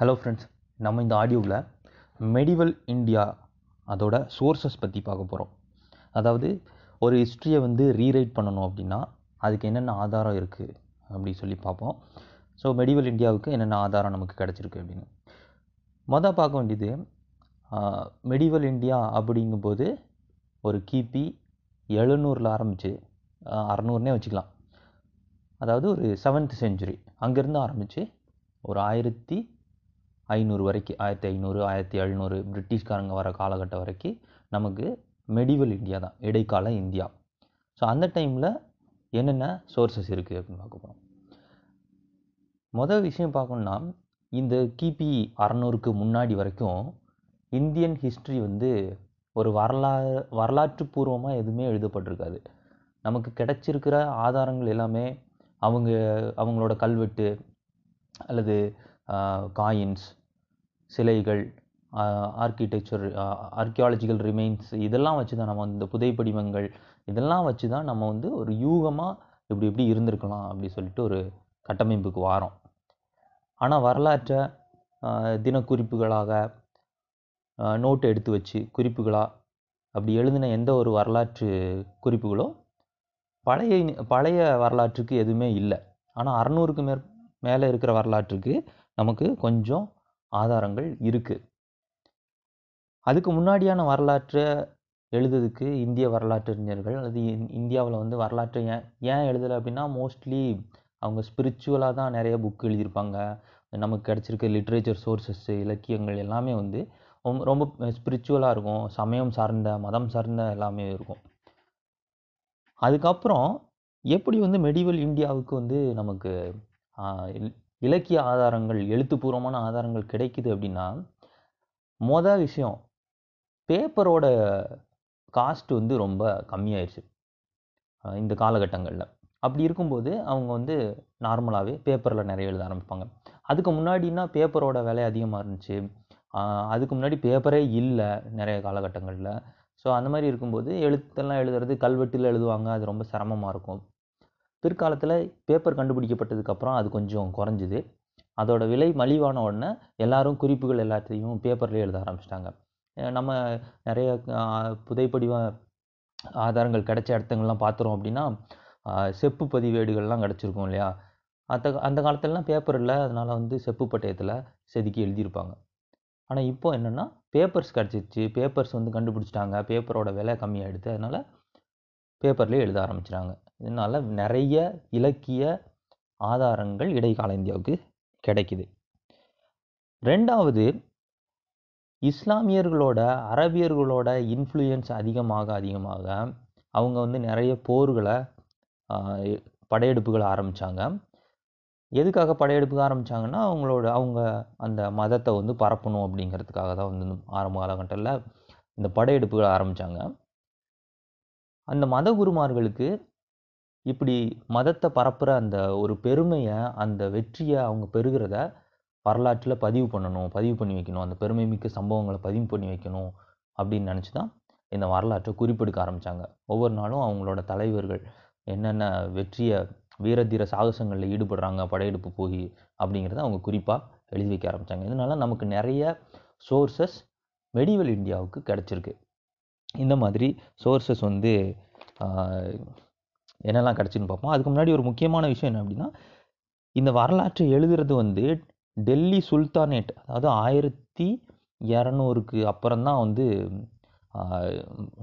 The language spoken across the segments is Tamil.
ஹலோ ஃப்ரெண்ட்ஸ் நம்ம இந்த ஆடியோவில் மெடிவல் இந்தியா அதோட சோர்சஸ் பற்றி பார்க்க போகிறோம் அதாவது ஒரு ஹிஸ்ட்ரியை வந்து ரீரைட் பண்ணணும் அப்படின்னா அதுக்கு என்னென்ன ஆதாரம் இருக்குது அப்படின்னு சொல்லி பார்ப்போம். ஸோ மெடிவல் இந்தியாவுக்கு என்னென்ன ஆதாரம் நமக்கு கிடச்சிருக்கு அப்படின்னு. மொதல் பார்க்க வேண்டியது மெடிவல் இந்தியா அப்படிங்கும்போது ஒரு கிபி எழுநூறில் ஆரம்பித்து அறநூறுனே வச்சுக்கலாம். அதாவது ஒரு செவன்த் செஞ்சுரி அங்கேருந்து ஆரம்பித்து ஒரு ஆயிரத்தி ஐநூறு வரைக்கும் ஆயிரத்தி ஐநூறு ஆயிரத்தி எழுநூறு பிரிட்டிஷ்காரங்க வர காலகட்டம் வரைக்கும் நமக்கு மெடிவல் இந்தியா தான் இடைக்கால இந்தியா. ஸோ அந்த டைமில் என்னென்ன சோர்சஸ் இருக்குது அப்படின்னு பார்க்க போகிறோம் மொதல் விஷயம் பார்க்கணுன்னா இந்த கிபி அறநூறுக்கு முன்னாடி வரைக்கும் இந்தியன் ஹிஸ்ட்ரி வந்து ஒரு வரலா வரலாற்று பூர்வமாக எதுவுமே எழுதப்பட்டிருக்காது. நமக்கு கிடைச்சிருக்கிற ஆதாரங்கள் எல்லாமே அவங்க அவங்களோட கல்வெட்டு அல்லது காயின்ஸ் சிலைகள் ஆர்கிடெக்சர் ஆர்கியாலஜிக்கல் ரிமைன்ஸ் இதெல்லாம் வச்சு தான் நம்ம இந்த புதைப்படிவங்கள் இதெல்லாம் வச்சு தான் நம்ம வந்து ஒரு யூகமாக இப்படி இப்படி இருந்திருக்கலாம் அப்படி சொல்லிட்டு ஒரு கட்டமைப்புக்கு வாரோம். ஆனால் வரலாற்றை தினக்குறிப்புகளாக நோட்டு எடுத்து வச்சு குறிப்புகளாக அப்படி எழுதின எந்த ஒரு வரலாற்று குறிப்புகளோ பழைய பழைய வரலாற்றுக்கு எதுவுமே இல்லை. ஆனால் அறநூறுக்கு மேற் மேலே இருக்கிற வரலாற்றுக்கு நமக்கு கொஞ்சம் ஆதாரங்கள் இருக்குது அதுக்கு முன்னாடியான வரலாற்றை எழுதுறதுக்கு இந்திய வரலாற்றறிஞர்கள் அல்லது இந்தியாவில் வந்து வரலாற்றை ஏன் ஏன் எழுதலை அப்படின்னா மோஸ்ட்லி அவங்க ஸ்பிரிச்சுவலாக தான் நிறைய புக் எழுதியிருப்பாங்க. நமக்கு கிடச்சிருக்க லிட்ரேச்சர் சோர்ஸஸ்ஸு இலக்கியங்கள் எல்லாமே வந்து ரொம்ப ஸ்பிரிச்சுவலாக இருக்கும். சமயம் சார்ந்த மதம் சார்ந்த எல்லாமே இருக்கும். அதுக்கப்புறம் எப்படி வந்து மெடிவல் இந்தியாவுக்கு வந்து நமக்கு இலக்கிய ஆதாரங்கள் எழுத்துப்பூர்வமான ஆதாரங்கள் கிடைக்குது அப்படின்னா மொதல் விஷயம் பேப்பரோட காஸ்ட் வந்து ரொம்ப கம்மியாயிடுச்சு இந்த காலகட்டங்களில். அப்படி இருக்கும்போது அவங்க வந்து நார்மலாகவே பேப்பரில் நிறைய எழுத ஆரம்பிப்பாங்க. அதுக்கு முன்னாடினா பேப்பரோட விலை அதிகமாக இருந்துச்சு. அதுக்கு முன்னாடி பேப்பரே இல்லை நிறைய காலகட்டங்களில். ஸோ அந்த மாதிரி இருக்கும்போது எழுத்தெல்லாம் எழுதுறது கல்வெட்டில் எழுதுவாங்க அது ரொம்ப சிரமமாக இருக்கும். பிற்காலத்தில் பேப்பர் கண்டுபிடிக்கப்பட்டதுக்கப்புறம் அது கொஞ்சம் குறைஞ்சிது. அதோட விலை மலிவான உடனே எல்லாரும் குறிப்புகள் எல்லாத்தையும் பேப்பர்லேயே எழுத ஆரம்பிச்சிட்டாங்க. நம்ம நிறைய புதைப்படிவ ஆதாரங்கள் கிடைச்ச இடத்துங்கள்லாம் பார்த்துறோம் அப்படின்னா செப்பு பதிவேடுகள்லாம் கிடச்சிருக்கும் இல்லையா? அந்த அந்த காலத்துலலாம் பேப்பர் இல்லை. அதனால் வந்து செப்பு பட்டயத்தில் செதுக்கி எழுதியிருப்பாங்க. ஆனால் இப்போ என்னென்னா பேப்பர்ஸ் கிடச்சிருச்சு. பேப்பர்ஸ் வந்து கண்டுபிடிச்சிட்டாங்க. பேப்பரோட விலை கம்மியாகிடுது அதனால் பேப்பர்லேயே எழுத ஆரம்பிச்சிட்டாங்க. இதனால் நிறைய இலக்கிய ஆதாரங்கள் இடைக்கால இந்தியாவுக்கு கிடைக்குது. ரெண்டாவது இஸ்லாமியர்களோட அரபியர்களோட இன்ஃப்ளூயன்ஸ் அதிகமாக அதிகமாக அவங்க வந்து நிறைய போர்களை படையெடுப்புகளை ஆரம்பித்தாங்க எதுக்காக படையெடுப்புக்கு ஆரம்பித்தாங்கன்னா அவங்களோட அவங்க அந்த மதத்தை வந்து பரப்பணும் அப்படிங்கிறதுக்காக தான் வந்து ஆரம்ப காலகட்டத்தில் இந்த படையெடுப்புகளை ஆரம்பித்தாங்க அந்த மத குருமார்களுக்கு இப்படி மதத்தை பரப்புகிற அந்த ஒரு பெருமையை அந்த வெற்றியை அவங்க பெறுகிறத வரலாற்றில் பதிவு பண்ணணும் பதிவு பண்ணி வைக்கணும். அந்த பெருமை மிக்க சம்பவங்களை பதிவு பண்ணி வைக்கணும் அப்படின்னு நினச்சி தான் இந்த வரலாற்றை குறிப்பெடுக்க ஆரம்பித்தாங்க ஒவ்வொரு நாளும் அவங்களோட தலைவர்கள் என்னென்ன வெற்றியை வீரதீர சாகசங்களில் ஈடுபடுறாங்க படையெடுப்பு போய் அப்படிங்கிறத அவங்க குறிப்பாக எழுதி வைக்க ஆரம்பித்தாங்க இதனால் நமக்கு நிறைய சோர்சஸ் மெடிவல் இந்தியாவுக்கு கிடச்சிருக்கு. இந்த மாதிரி சோர்சஸ் வந்து என்னெல்லாம் கிடச்சின்னு பார்ப்போம். அதுக்கு முன்னாடி ஒரு முக்கியமான விஷயம் என்ன அப்படின்னா இந்த வரலாற்றை எழுதுறது வந்து டெல்லி சுல்தானேட் அதாவது ஆயிரத்தி இரநூறுக்கு அப்புறம் தான் வந்து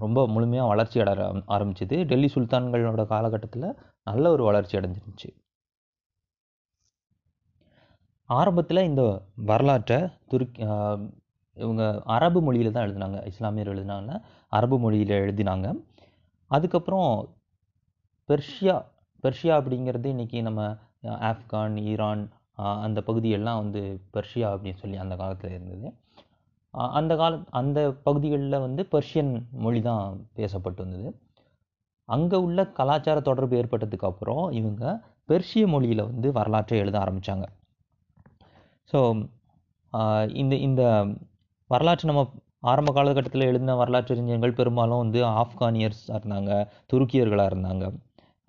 ரொம்ப முழுமையாக வளர்ச்சி அட ஆரம்பிச்சது. டெல்லி சுல்தான்களோட காலகட்டத்தில் நல்ல ஒரு வளர்ச்சி அடைஞ்சிருந்துச்சு. ஆரம்பத்தில் இந்த வரலாற்றை துருக்கி இவங்க அரபு மொழியில் தான் எழுதினாங்க. இஸ்லாமியர் எழுதினாங்க அரபு மொழியில் எழுதினாங்க. அதுக்கப்புறம் பெர்ஷியா பெர்ஷியா அப்படிங்கிறது இன்றைக்கி நம்ம ஆப்கான் ஈரான் அந்த பகுதியெல்லாம் வந்து பெர்ஷியா அப்படின்னு சொல்லி அந்த காலத்தில் இருந்தது. அந்த கால அந்த பகுதிகளில் வந்து பெர்ஷியன் மொழி தான் பேசப்பட்டு வந்தது. அங்கே உள்ள கலாச்சார தொடர்பு ஏற்பட்டதுக்கு அப்புறம் இவங்க பெர்ஷிய மொழியில் வந்து வரலாற்றை எழுத ஆரம்பித்தாங்க ஸோ இந்த இந்த வரலாற்று நம்ம ஆரம்ப காலகட்டத்தில் எழுதின வரலாற்று அறிஞர்கள் பெரும்பாலும் வந்து ஆப்கானியர்ஸாக இருந்தாங்க துருக்கியர்களாக இருந்தாங்க.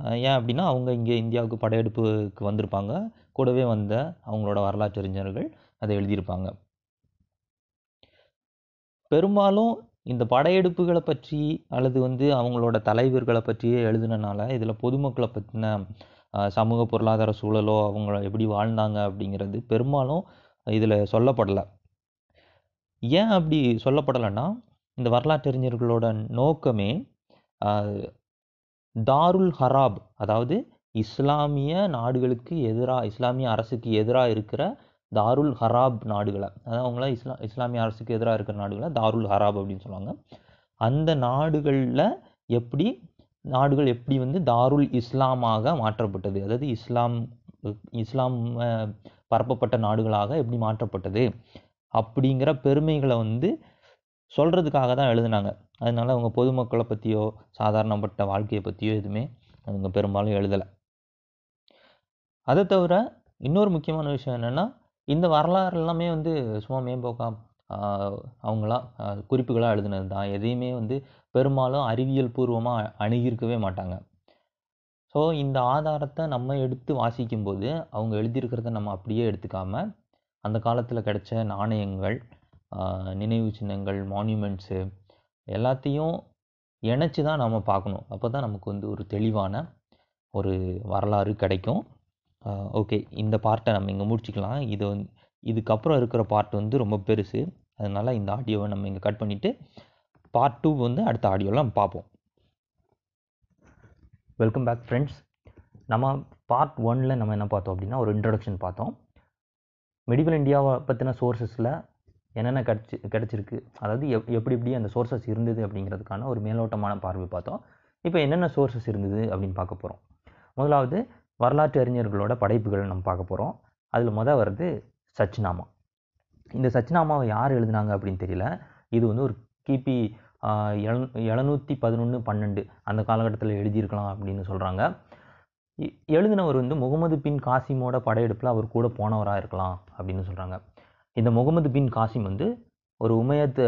ஏன் அப்படின்னா அவங்க இங்கே இந்தியாவுக்கு படையெடுப்புக்கு வந்திருப்பாங்க. கூடவே வந்த அவங்களோட வரலாற்று அறிஞர்கள் அதை எழுதியிருப்பாங்க. பெரும்பாலும் இந்த படையெடுப்புகளை பற்றி அல்லது வந்து அவங்களோட தலைவர்களை பற்றியே எழுதுனனால இதில் பொதுமக்களை பற்றின சமூக பொருளாதார சூழலோ அவங்க எப்படி வாழ்ந்தாங்க அப்படிங்கிறது பெரும்பாலும் இதில் சொல்லப்படலை. ஏன் அப்படி சொல்லப்படலைன்னா இந்த வரலாற்றறிஞர்களோட நோக்கமே தாருல் ஹராப் அதாவது இஸ்லாமிய நாடுகளுக்கு எதிராக இஸ்லாமிய அரசுக்கு எதிராக இருக்கிற தாருல் ஹராப் நாடுகளை அதாவது அவங்கள இஸ்லா இஸ்லாமிய அரசுக்கு எதிராக இருக்கிற நாடுகளை தாருல் ஹராப் அப்படின்னு சொல்லுவாங்க. அந்த நாடுகளில் எப்படி நாடுகள் எப்படி வந்து தாருல் இஸ்லாமாக மாற்றப்பட்டது அதாவது இஸ்லாம் இஸ்லாம் பரப்பப்பட்ட நாடுகளாக எப்படி மாற்றப்பட்டது அப்படிங்கிற பெருமைகளை வந்து சொல்கிறதுக்காக தான் எழுதுனாங்க. அதனால் அவங்க பொதுமக்களை பற்றியோ சாதாரணப்பட்ட வாழ்க்கையை பற்றியோ எதுவுமே அவங்க பெரும்பாலும் எழுதலை. அதை தவிர இன்னொரு முக்கியமான விஷயம் என்னென்னா இந்த வரலாறு எல்லாமே வந்து சும்மா மேம்போக்கா அவங்களாம் குறிப்புகளாக எழுதுனது தான். எதையுமே வந்து பெரும்பாலும் அறிவியல் பூர்வமாக அணுகியிருக்கவே மாட்டாங்க. ஸோ இந்த ஆதாரத்தை நம்ம எடுத்து வாசிக்கும்போது அவங்க எழுதியிருக்கிறத நம்ம அப்படியே எடுத்துக்காம அந்த காலத்தில் கிடைச்ச நாணயங்கள் நினைவு சின்னங்கள் மான்யூமெண்ட்ஸு எல்லாத்தையும் இணைச்சி தான் நம்ம பார்க்கணும். அப்போ தான் நமக்கு வந்து ஒரு தெளிவான ஒரு வரலாறு கிடைக்கும். ஓகே. இந்த பார்ட்டை நம்ம இங்கே முடிச்சுக்கலாம். இது வந்து இதுக்கப்புறம் இருக்கிற பார்ட் வந்து ரொம்ப பெருசு. அதனால் இந்த ஆடியோவை நம்ம இங்கே கட் பண்ணிவிட்டு பார்ட் டூ வந்து அடுத்த ஆடியோலாம் பார்ப்போம். வெல்கம் பேக் ஃப்ரெண்ட்ஸ் நம்ம பார்ட் ஒனில் நம்ம என்ன பார்த்தோம் அப்படின்னா ஒரு இன்ட்ரடக்ஷன் பார்த்தோம். மெடிவல் இந்தியாவை பற்றின சோர்சஸில் என்னென்ன கிடச்சி கிடச்சிருக்கு அதாவது எப் எப்படி எப்படி அந்த சோர்சஸ் இருந்தது அப்படிங்கிறதுக்கான ஒரு மேலோட்டமான பார்வை பார்த்தோம். இப்போ என்னென்ன சோர்சஸ் இருந்தது அப்படின்னு பார்க்க போகிறோம் முதலாவது வரலாற்று அறிஞர்களோட படைப்புகள் நம்ம பார்க்க போகிறோம் அதில் மொதல் வருது சச்னாமா இந்த சச்நாமாவை யார் எழுதுனாங்க அப்படின்னு தெரியல. இது வந்து ஒரு கிபி எழு எழுநூற்றி பதினொன்று பன்னெண்டு அந்த காலகட்டத்தில் எழுதியிருக்கலாம் அப்படின்னு சொல்கிறாங்க எழுதினவர் வந்து முகமது பின் காசிமோட படையெடுப்பில் அவர் கூட போனவராக இருக்கலாம் அப்படின்னு சொல்கிறாங்க இந்த முகமது பின் காசிம் வந்து ஒரு உமையத்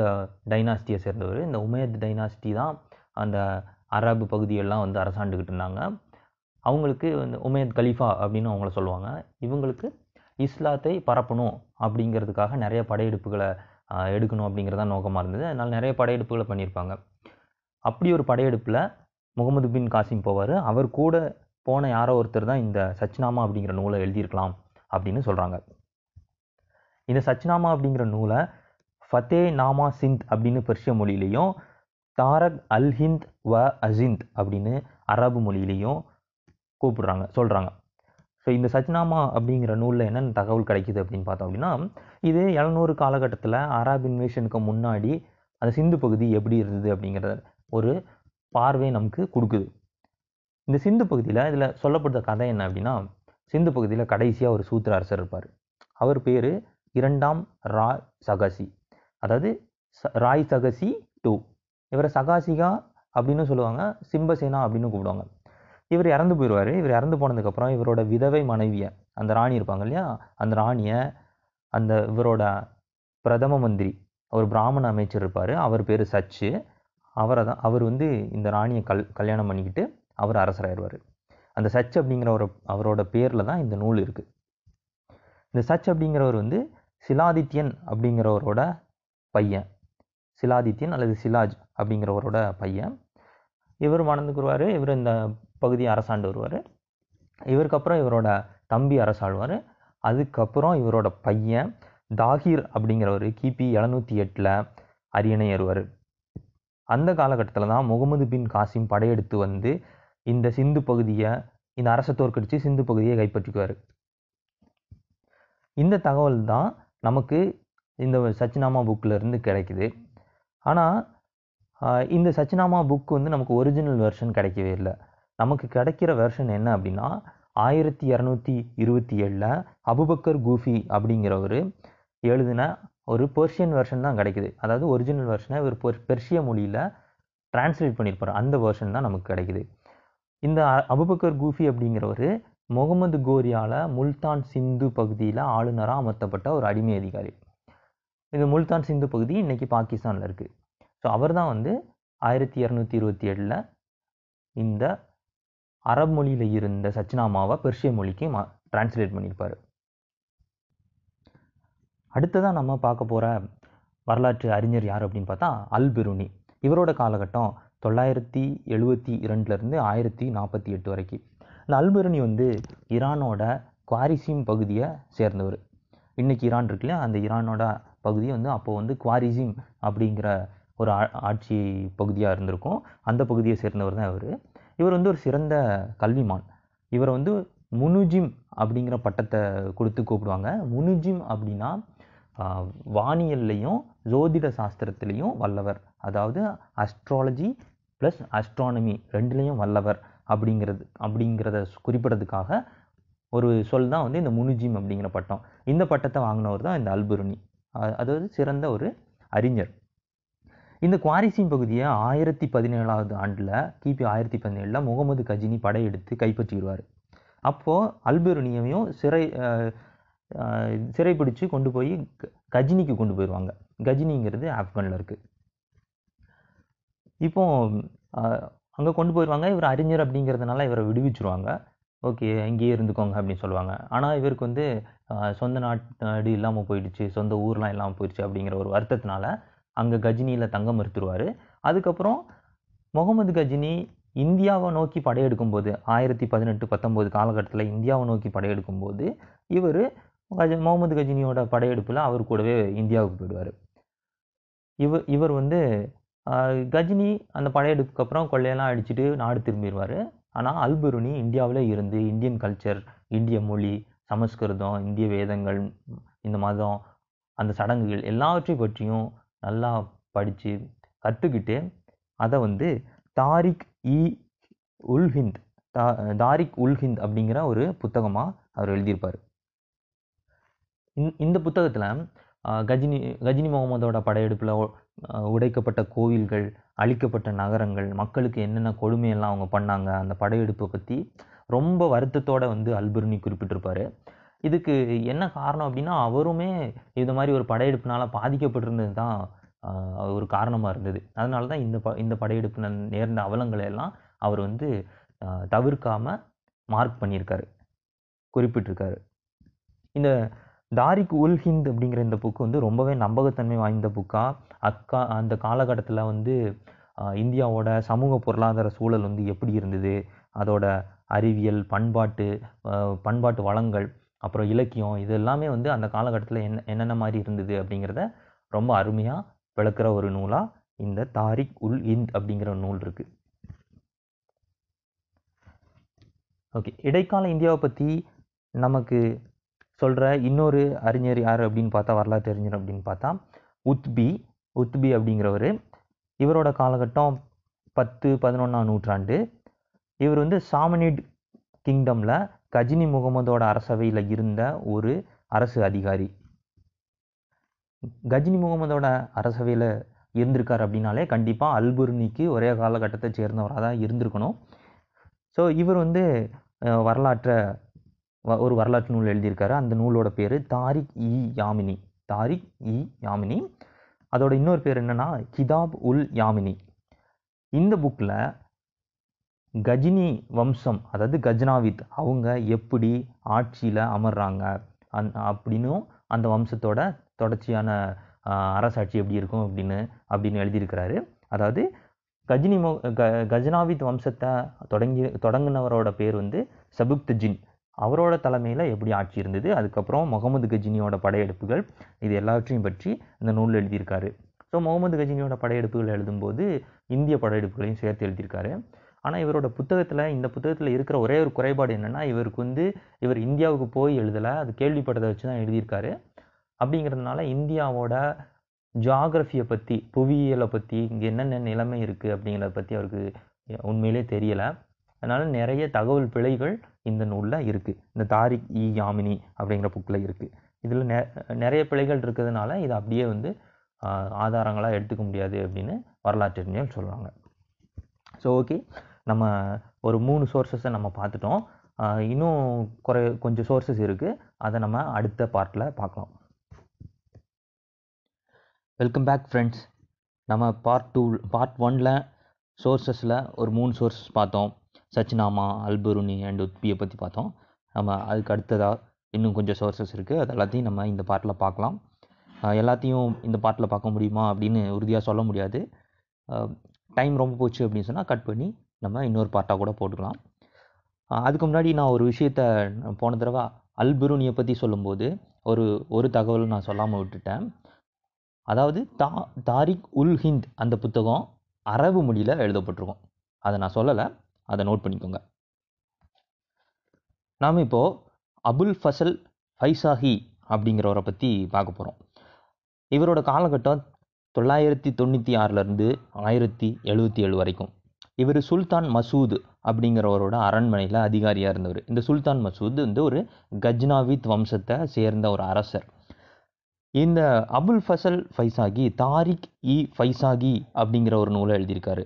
டைனாஸ்டியை சேர்ந்தவர். இந்த உமையத் டைனாஸ்டி தான் அந்த அரபு பகுதியெல்லாம் வந்து அரசாண்டுக்கிட்டு இருந்தாங்க. அவங்களுக்கு வந்து உமையத் கலீஃபா அப்படின்னு அவங்கள சொல்லுவாங்க. இவங்களுக்கு இஸ்லாத்தை பரப்பணும் அப்படிங்கிறதுக்காக நிறைய படையெடுப்புகளை எடுக்கணும் அப்படிங்கிறதா நோக்கமாக இருந்தது. அதனால் நிறைய படையெடுப்புகளை பண்ணியிருப்பாங்க. அப்படி ஒரு படையெடுப்பில் முகமது பின் காசிம் போவார். அவர் கூட போன யாரோ ஒருத்தர் தான் இந்த சச்சினாமா அப்படிங்கிற நூலை எழுதியிருக்கலாம் அப்படின்னு சொல்கிறாங்க இந்த சச்னாமா அப்படிங்கிற நூலை ஃபத்தே நாமா சிந்த் அப்படின்னு பெர்ஷிய மொழியிலையும் தாரக் அல் ஹிந்த் வ அசிந்த் அப்படின்னு அரபு மொழியிலையும் கூப்பிடுறாங்க சொல்கிறாங்க ஸோ இந்த சச்னாமா அப்படிங்கிற நூலில் என்னென்ன தகவல் கிடைக்குது அப்படின்னு பார்த்தோம் அப்படின்னா இது எழுநூறு காலகட்டத்தில் அரப் இன்வேஷனுக்கு முன்னாடி அந்த சிந்து பகுதி எப்படி இருந்தது அப்படிங்கிறத ஒரு பார்வை நமக்கு கொடுக்குது. இந்த சிந்து பகுதியில் இதில் சொல்லப்படுற கதை என்ன அப்படின்னா சிந்து பகுதியில் கடைசியாக ஒரு சூத்திர அரசர் இருப்பார். அவர் பேர் இரண்டாம் ரா சகாசி. அதாவது ச- ராய் சகசி டூ. இவரை சகாசிகா அப்படின்னு சொல்லுவாங்க சிம்பசேனா அப்படின்னு கூப்பிடுவாங்க. இவர் இறந்து போயிடுவார். இவர் இறந்து போனதுக்கப்புறம் இவரோட விதவை மனைவியை அந்த ராணி இருப்பாங்க இல்லையா? அந்த ராணியை அந்த இவரோட பிரதம மந்திரி ஒரு பிராமண அமைச்சர் இருப்பார். அவர் பேர் சச்சு. அவரை தான் அவர் வந்து இந்த ராணியை கல் கல்யாணம் பண்ணிக்கிட்டு அவர் அரசராயிடுவார் அந்த சச் அப்படிங்கிற ஒரு அவரோட பேரில் தான் இந்த நூல் இருக்குது இந்த சச் அப்படிங்கிறவர் வந்து சிலாதித்யன் அப்படிங்கிறவரோட பையன். சிலாதித்யன் அல்லது சிலாஜ் அப்படிங்கிறவரோட பையன். இவர் மணந்துக்குருவார் இவர் இந்த பகுதியை அரசாண்டு வருவார். இவருக்கு அப்புறம் இவரோட தம்பி அரசாழ்வார். அதுக்கப்புறம் இவரோட பையன் தாகிர் அப்படிங்கிறவர் கிபி எழுநூற்றி எட்டில் அரியணை ஏறுவார். அந்த காலகட்டத்தில் தான் முகமது பின் காசிம் படையெடுத்து வந்து இந்த சிந்து பகுதியை இந்த அரசை தோற்கடித்து சிந்து பகுதியை கைப்பற்றிக்குவார். இந்த தகவல் தான் நமக்கு இந்த சச்சினாமா புக்கிலேருந்து கிடைக்குது. ஆனால் இந்த சச்சினாமா புக் வந்து நமக்கு ஒரிஜினல் வெர்ஷன் கிடைக்கவே இல்லை. நமக்கு கிடைக்கிற வெர்ஷன் என்ன அப்படின்னா ஆயிரத்தி இரநூத்தி இருபத்தி ஏழில் அபுபக்கர் கூஃபி அப்படிங்கிறவர் எழுதின ஒரு பெர்ஷியன் வெர்ஷன் தான் கிடைக்குது. அதாவது ஒரிஜினல் வெர்ஷனை ஒரு பெர் பெர்ஷிய மொழியில் டிரான்ஸ்லேட் பண்ணியிருப்பார். அந்த வெர்ஷன் தான் நமக்கு கிடைக்குது. இந்த அபுபக்கர் கூஃபி அப்படிங்கிறவர் முகமது கோரியால் முல்தான் சிந்து பகுதியில் ஆளுநராக அமர்த்தப்பட்ட ஒரு அடிமை அதிகாரி. இந்த முல்தான் சிந்து பகுதி இன்றைக்கி பாகிஸ்தானில் இருக்குது ஸோ அவர் தான் வந்து ஆயிரத்தி இரநூத்தி இருபத்தி ஏழில் இந்த அரபு மொழியில் இருந்த சச்சினாமாவை பெர்ஷிய மொழிக்கு மா டிரான்ஸ்லேட் பண்ணியிருப்பார் அடுத்ததாக நம்ம பார்க்க போகிற வரலாற்று அறிஞர் யார் அப்படின்னு பார்த்தா அல் பிருனி. இவரோட காலகட்டம் தொள்ளாயிரத்தி எழுபத்தி இரண்டுலேருந்து ஆயிரத்தி நாற்பத்தி எட்டு வரைக்கும். இந்த அல்பிருனி வந்து ஈரானோட குவாரிசிம் பகுதியை சேர்ந்தவர். இன்னைக்கு ஈரான் இருக்குல்ல அந்த ஈரானோட பகுதியை வந்து அப்போ வந்து குவாரிசிம் அப்படிங்கிற ஒரு ஆட்சி பகுதியாக இருந்திருக்கும். அந்த பகுதியை சேர்ந்தவர் தான் இவர். இவர் வந்து ஒரு சிறந்த கல்விமான். இவரை வந்து முனுஜிம் அப்படிங்கிற பட்டத்தை கொடுத்து கூப்பிடுவாங்க. முனுஜிம் அப்படின்னா வானியல்லையும் ஜோதிட சாஸ்திரத்துலேயும் வல்லவர். அதாவது அஸ்ட்ராலஜி ப்ளஸ் அஸ்ட்ரானமி ரெண்டுலேயும் வல்லவர். அப்படிங்கிறது அப்படிங்கிறத குறிப்பிடறதுக்காக ஒரு சொல் தான் வந்து இந்த முனுஜிம் அப்படிங்கிற பட்டம். இந்த பட்டத்தை வாங்கினவர் தான் இந்த அல்புருனி. அதாவது சிறந்த ஒரு அறிஞர். இந்த குவாரிசிம் பகுதியை ஆயிரத்தி பதினேழாவது ஆண்டில் கிபி ஆயிரத்தி பதினேழில் முகமது கஜினி படையெடுத்து கைப்பற்றிடுவார். அப்போது அல்பெருனியையும் சிறை சிறைப்பிடிச்சு கொண்டு போய் க- கஜினிக்கு கொண்டு போயிடுவாங்க. கஜினிங்கிறது ஆப்கானில் இருக்குது இப்போ அங்கே கொண்டு போயிடுவாங்க இவர் அறிஞர் அப்படிங்கிறதுனால இவரை விடுவிச்சிருவாங்க. ஓகே இங்கேயே இருந்துக்கோங்க அப்படின்னு சொல்லுவாங்க. ஆனால் இவருக்கு வந்து சொந்த நாடு இல்லாமல் போயிடுச்சு சொந்த ஊர்லாம் இல்லாமல் போயிடுச்சு அப்படிங்கிற ஒரு வருத்தத்தினால அங்கே கஜினியில் தங்க மறுத்துருவார் அதுக்கப்புறம் முகமது கஜினி இந்தியாவை நோக்கி படையெடுக்கும் போது ஆயிரத்தி பதினெட்டு பத்தொம்போது காலகட்டத்தில் இந்தியாவை நோக்கி படையெடுக்கும் போது இவர் கஜ முகமது கஜினியோட படையெடுப்பில் அவர் கூடவே இந்தியாவுக்கு போயிடுவார். இவர் இவர் வந்து கஜினி அந்த படையெடுப்புக்கு அப்புறம் கொள்ளையெல்லாம் அடிச்சுட்டு நாடு திரும்பிடுவார். ஆனால் அல்பருனி இந்தியாவில் இருந்து இந்தியன் கல்ச்சர் இந்திய மொழி சமஸ்கிருதம் இந்திய வேதங்கள் இந்த மதம் அந்த சடங்குகள் எல்லாவற்றை பற்றியும் நல்லா படித்து கற்றுக்கிட்டு அதை வந்து தாரிக் இ உல்ஹிந்த் தா தாரிக் உல்ஹிந்த் அப்படிங்கிற ஒரு புத்தகமாக அவர் எழுதியிருப்பார். இந்த புத்தகத்தில் கஜினி கஜினி முகமதோட படையெடுப்பில் உடைக்கப்பட்ட கோவில்கள் அழிக்கப்பட்ட நகரங்கள் மக்களுக்கு என்னென்ன கொடுமையெல்லாம் அவங்க பண்ணாங்க அந்த படையெடுப்பை பற்றி ரொம்ப வருத்தத்தோட வந்து அல்புர்னி குறிப்பிட்டிருப்பாரு. இதுக்கு என்ன காரணம் அப்படின்னா அவருமே இது மாதிரி ஒரு படையெடுப்பினால் பாதிக்கப்பட்டிருந்தது தான் ஒரு காரணமாக இருந்தது. அதனால தான் இந்த ப இந்த படையெடுப்பு நேர்ந்த அவலங்களை எல்லாம் அவர் வந்து தவிர்க்காமல் தவிர்க்காம மார்க் பண்ணியிருக்காரு குறிப்பிட்டிருக்காரு. இந்த தாரிக் உல் ஹிந்த் அப்படிங்கிற இந்த புக்கு வந்து ரொம்பவே நம்பகத்தன்மை வாய்ந்த புக்காக அக்கா அந்த காலகட்டத்தில் வந்து இந்தியாவோட சமூக பொருளாதார சூழல் வந்து எப்படி இருந்தது? அதோட அறிவியல் பண்பாட்டு பண்பாட்டு வளங்கள் அப்புறம் இலக்கியம் இது எல்லாமே வந்து அந்த காலகட்டத்தில் என்ன என்னென்ன மாதிரி இருந்தது அப்படிங்கிறத ரொம்ப அருமையாக விளக்குற ஒரு நூலாக இந்த தாரிக் உல் ஹிந்த் அப்படிங்கிற நூல் இருக்குது ஓகே இடைக்கால இந்தியாவை பற்றி நமக்கு சொல்கிற இன்னொரு அறிஞர் யார் அப்படின்னு பார்த்தா வரலாற்று அறிஞர் அப்படின்னு பார்த்தா உத்பி உத்பி அப்படிங்கிறவர். இவரோட காலகட்டம் பத்து பதினொன்றாம் நூற்றாண்டு. இவர் வந்து சாமனிட் கிங்டமில் கஜினி முகமதோட அரசவையில் இருந்த ஒரு அரசு அதிகாரி. கஜினி முகமதோட அரசவையில் இருந்திருக்கார் அப்படின்னாலே கண்டிப்பாக அல்புர்னிக்கு ஒரே காலகட்டத்தை சேர்ந்தவராக தான் இருந்திருக்கணும். ஸோ இவர் வந்து வரலாற்றை ஒரு வரலாற்று நூல் எழுதியிருக்காரு. அந்த நூலோட பேர் தாரிக் இ யாமினி. தாரிக் இ யாமினி. அதோட இன்னொரு பேர் என்னன்னா கிதாப் உல் யாமினி. இந்த புக்கில் கஜினி வம்சம் அதாவது கஜ்னாவித் அவங்க எப்படி ஆட்சியில் அமர்றாங்க அந் அப்படின்னும் அந்த வம்சத்தோட தொடர்ச்சியான அரசாட்சி எப்படி இருக்கும் அப்படின்னு அப்படின்னு எழுதியிருக்கிறாரு. அதாவது கஜினி மொ க கஜனாவித் வம்சத்தை தொடங்கி தொடங்கினவரோட பேர் வந்து சபுக்தஜின் அவரோட தலைமையில் எப்படி ஆட்சி இருந்தது அதுக்கப்புறம் முகமது கஜினியோட படையெடுப்புகள் இது எல்லாவற்றையும் பற்றி இந்த நூலில் எழுதியிருக்காரு. ஸோ முகமது கஜினியோட படையெடுப்புகள் எழுதும்போது இந்திய படையெடுப்புகளையும் சேர்த்து எழுதியிருக்காரு. ஆனால் இவரோட புத்தகத்தில் இந்த புத்தகத்தில் இருக்கிற ஒரே ஒரு குறைபாடு என்னென்னா இவருக்கு வந்து இவர் இந்தியாவுக்கு போய் எழுதலை அது கேள்விப்பட்டதை வச்சு தான் எழுதியிருக்காரு. அப்படிங்கிறதுனால இந்தியாவோட ஜியாகிரஃபியை பற்றி புவியியலை பற்றி இங்கே என்னென்ன நிலைமை இருக்குது அப்படிங்கிறத பற்றி அவருக்கு உண்மையிலே தெரியலை. அதனால் நிறைய தகவல் பிழைகள் இந்த நூலில் இருக்குது இந்த தாரிக் இ யாமினி அப்படிங்கிற புக்கில் இருக்குது இதில் நெ நிறைய பிழைகள் இருக்கிறதுனால இதை அப்படியே வந்து ஆதாரங்களாக எடுத்துக்க முடியாது அப்படின்னு வரலாற்றறிஞர்கள் சொல்கிறாங்க ஸோ ஓகே நம்ம ஒரு மூணு சோர்சஸை நம்ம பார்த்துட்டோம். இன்னும் குறை கொஞ்சம் சோர்சஸ் இருக்குது அதை நம்ம அடுத்த பார்ட்டில் பார்க்கலாம். வெல்கம் பேக் ஃப்ரெண்ட்ஸ் நம்ம பார்ட் டூ பார்ட் ஒனில் சோர்சஸில் ஒரு மூணு சோர்ஸஸ் பார்த்தோம். சச்னாமா அல்பருனி அண்ட் உத்பியை பற்றி பார்த்தோம். நம்ம அதுக்கு அடுத்ததாக இன்னும் கொஞ்சம் சோர்சஸ் இருக்குது அது எல்லாத்தையும் நம்ம இந்த பாட்டில் பார்க்கலாம். எல்லாத்தையும் இந்த பாட்டில் பார்க்க முடியுமா அப்படின்னு உறுதியாக சொல்ல முடியாது. டைம் ரொம்ப போச்சு அப்படின்னு சொன்னால் கட் பண்ணி நம்ம இன்னொரு பாட்டாக கூட போட்டுக்கலாம். அதுக்கு முன்னாடி நான் ஒரு விஷயத்த போன தடவை அல்பிருனியை பற்றி சொல்லும்போது ஒரு ஒரு தகவல் நான் சொல்லாமல் விட்டுட்டேன். அதாவது தா தாரிக் உல் ஹிந்த் அந்த புத்தகம் அரபு மொழியில் எழுதப்பட்டிருக்கும். அதை நான் சொல்லலை. அதை நோட் பண்ணிக்கோங்க. நாம் இப்போது அபுல் ஃபசல் ஃபைசாஹி அப்படிங்கிறவரை பற்றி பார்க்க போகிறோம் இவரோட காலகட்டம் தொள்ளாயிரத்தி தொண்ணூற்றி ஆறிலிருந்து ஆயிரத்தி எழுபத்தி ஏழு வரைக்கும். இவர் சுல்தான் மசூத் அப்படிங்கிறவரோட அரண்மனையில் அதிகாரியாக இருந்தவர். இந்த சுல்தான் மசூத் வந்து ஒரு கஜ்னாவித் வம்சத்தை சேர்ந்த ஒரு அரசர். இந்த அபுல் ஃபசல் ஃபைசாகி தாரிக் இ ஃபைசாகி அப்படிங்கிற ஒரு நூலை எழுதியிருக்காரு.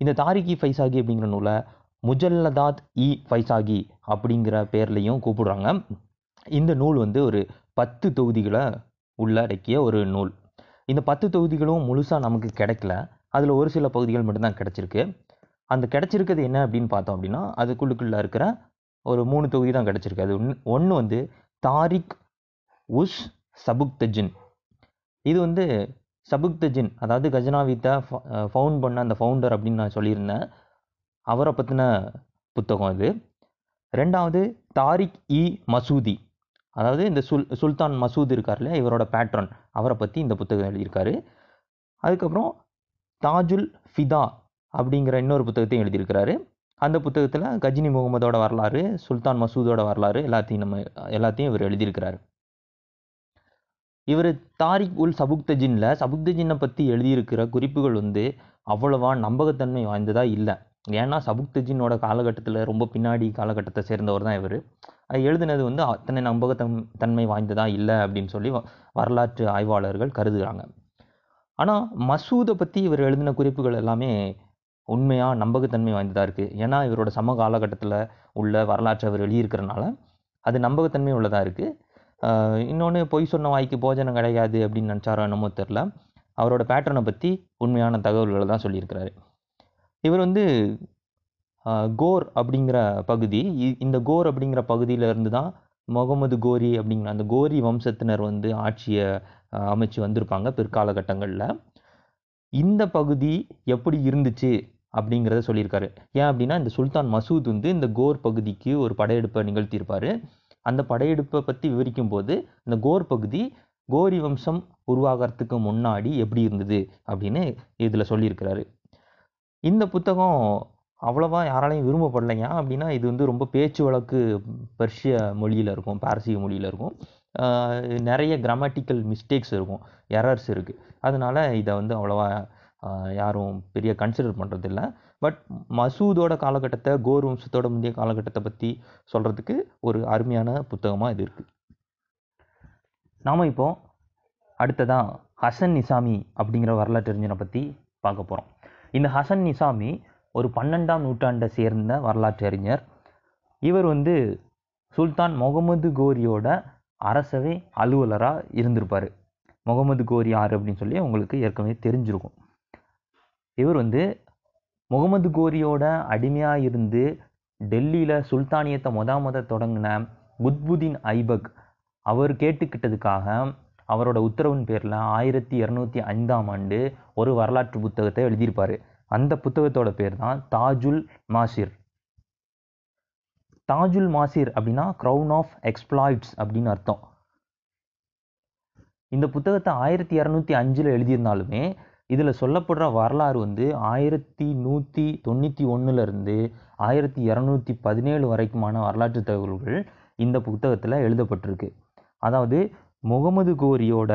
இந்த தாரிக் இ ஃபைசாகி அப்படிங்கிற நூலை முஜல்லதாத் இ ஃபைசாகி அப்படிங்கிற பேர்லையும் கூப்பிடுறாங்க. இந்த நூல் வந்து ஒரு பத்து தொகுதிகளை உள்ளடக்கிய ஒரு நூல். இந்த பத்து தொகுதிகளும் முழுசாக நமக்கு கிடைக்கல. அதில் ஒரு சில பகுதிகள் மட்டும்தான் கிடச்சிருக்கு. அந்த கிடச்சிருக்கிறது என்ன அப்படின்னு பார்த்தோம் அப்படின்னா அதுக்குள்ளுக்குள்ளே இருக்கிற ஒரு மூணு தொகுதி தான் கிடச்சிருக்கு. அது ஒன்று வந்து தாரிக் உஸ் சபுக்தஜின். இது வந்து சபுக்தஜின் அதாவது கஜனாவித்தை ஃபவுண்ட் பண்ண அந்த ஃபவுண்டர் அப்படின்னு நான் சொல்லியிருந்தேன். அவரை பற்றின புத்தகம் இது. ரெண்டாவது தாரிக் இ மசூதி. அதாவது இந்த சுல் சுல்தான் மசூத் இருக்கார் இல்லையா இவரோட பேட்ரன் அவரை பற்றி இந்த புத்தகம் எழுதியிருக்காரு. அதுக்கப்புறம் தாஜுல் ஃபிதா அப்படிங்கிற இன்னொரு புத்தகத்தையும் எழுதியிருக்கிறாரு. அந்த புத்தகத்தில் கஜினி முகமதோட வரலாறு சுல்தான் மசூதோட வரலாறு எல்லாத்தையும் நம்ம எல்லாத்தையும் இவர் எழுதியிருக்கிறாரு. இவர் தாரிக் உல் சபுக்தஜின்ல சபுக்தஜினை பற்றி எழுதியிருக்கிற குறிப்புகள் வந்து அவ்வளவா நம்பகத்தன்மை வாய்ந்ததாக இல்லை. ஏன்னா சபுக்தஜினோட காலகட்டத்தில் ரொம்ப பின்னாடி காலகட்டத்தை சேர்ந்தவர் தான் இவர். அது எழுதினது வந்து அத்தனை நம்பகத்தன் தன்மை வாய்ந்ததாக இல்லை அப்படின்னு சொல்லி வ- வரலாற்று ஆய்வாளர்கள் கருதுகிறாங்க ஆனால் மசூதை பற்றி இவர் எழுதின குறிப்புகள் எல்லாமே உண்மையாக நம்பகத்தன்மை வாய்ந்ததாக இருக்குது ஏன்னா இவரோட சம காலகட்டத்தில் உள்ள வரலாற்றை அவர் எழுதியிருக்கிறனால அது நம்பகத்தன்மை உள்ளதாக இருக்குது இன்னொன்று பொய் சொன்ன வாய்க்கு போஜனம் கிடையாது அப்படின்னு நினச்சாரோ என்னமோ தெரில அவரோட பேட்டர்னை பற்றி உண்மையான தகவல்களை தான் சொல்லியிருக்கிறாரு. இவர் வந்து கோர் அப்படிங்கிற பகுதி இந்த கோர் அப்படிங்கிற பகுதியிலேருந்து தான் முகமது கோரி அப்படிங்கிற அந்த கோரி வம்சத்தினர் வந்து ஆட்சியை அமைச்சு வந்திருப்பாங்க பிற்காலகட்டங்களில். இந்த பகுதி எப்படி இருந்துச்சு அப்படிங்கிறத சொல்லியிருக்காரு. ஏன் அப்படின்னா இந்த சுல்தான் மசூத் வந்து இந்த கோர் பகுதிக்கு ஒரு படையெடுப்பை நிகழ்த்தியிருப்பார். அந்த படையெடுப்பை பற்றி விவரிக்கும் போது இந்த கோர் பகுதி கோரி வம்சம் உருவாகிறதுக்கு முன்னாடி எப்படி இருந்தது அப்படின்னு இதில் சொல்லியிருக்கிறாரு. இந்த புத்தகம் அவ்வளோவா யாராலையும் விரும்பப்படல ஏன் அப்படின்னா இது வந்து ரொம்ப பேச்சு வழக்கு பர்ஷிய மொழியில் இருக்கும் பாரசீக மொழியில் இருக்கும். நிறைய கிராமட்டிக்கல் மிஸ்டேக்ஸ் இருக்கும் எரர்ஸ் இருக்குது அதனால் இதை வந்து அவ்வளவா யாரும் பெரிய கன்சிடர் பண்ணுறதில்ல பட் மசூதோட காலகட்டத்தை கோர் வம்சத்தோட முந்தைய காலகட்டத்தை பற்றி சொல்கிறதுக்கு ஒரு அருமையான புத்தகமாக இது இருக்குது நாம் இப்போது அடுத்ததான் ஹசன் நிசாமி அப்படிங்கிற வரலாற்றறிஞனை பற்றி பார்க்க போகிறோம் இந்த ஹசன் நிசாமி ஒரு பன்னெண்டாம் நூற்றாண்டை சேர்ந்த வரலாற்று அறிஞர். இவர் வந்து சுல்தான் முகமது கோரியோட அரசவை அலுவலராக இருந்திருப்பார். முகமது கோரி யார் அப்படின்னு சொல்லி உங்களுக்கு ஏற்கனவே தெரிஞ்சிருக்கும். இவர் வந்து முகமது கோரியோட அடிமையாக இருந்து டெல்லியில் சுல்தானியத்தை மொத மொத தொடங்கின குத்புதீன் ஐபக். அவர் கேட்டுக்கிட்டதுக்காக அவரோட உத்தரவின் பேரில் ஆயிரத்தி இரநூத்தி ஐந்தாம் ஆண்டு ஒரு வரலாற்று புத்தகத்தை எழுதியிருப்பார். அந்த புத்தகத்தோட பேர் தான் தாஜுல் மாசிர். தாஜுல் மாசிர் அப்படின்னா க்ரௌன் ஆஃப் எக்ஸ்ப்ளாய்ட்ஸ் அப்படின்னு அர்த்தம். இந்த புத்தகத்தை ஆயிரத்தி இரநூத்தி அஞ்சில் எழுதியிருந்தாலுமே இதில் சொல்லப்படுற வரலாறு வந்து ஆயிரத்தி நூற்றி தொண்ணூற்றி ஒன்றுலேருந்து ஆயிரத்தி இரநூத்தி பதினேழு வரைக்குமான வரலாற்று தகவல்கள் இந்த புத்தகத்தில் எழுதப்பட்டிருக்கு. அதாவது முகமது கோரியோட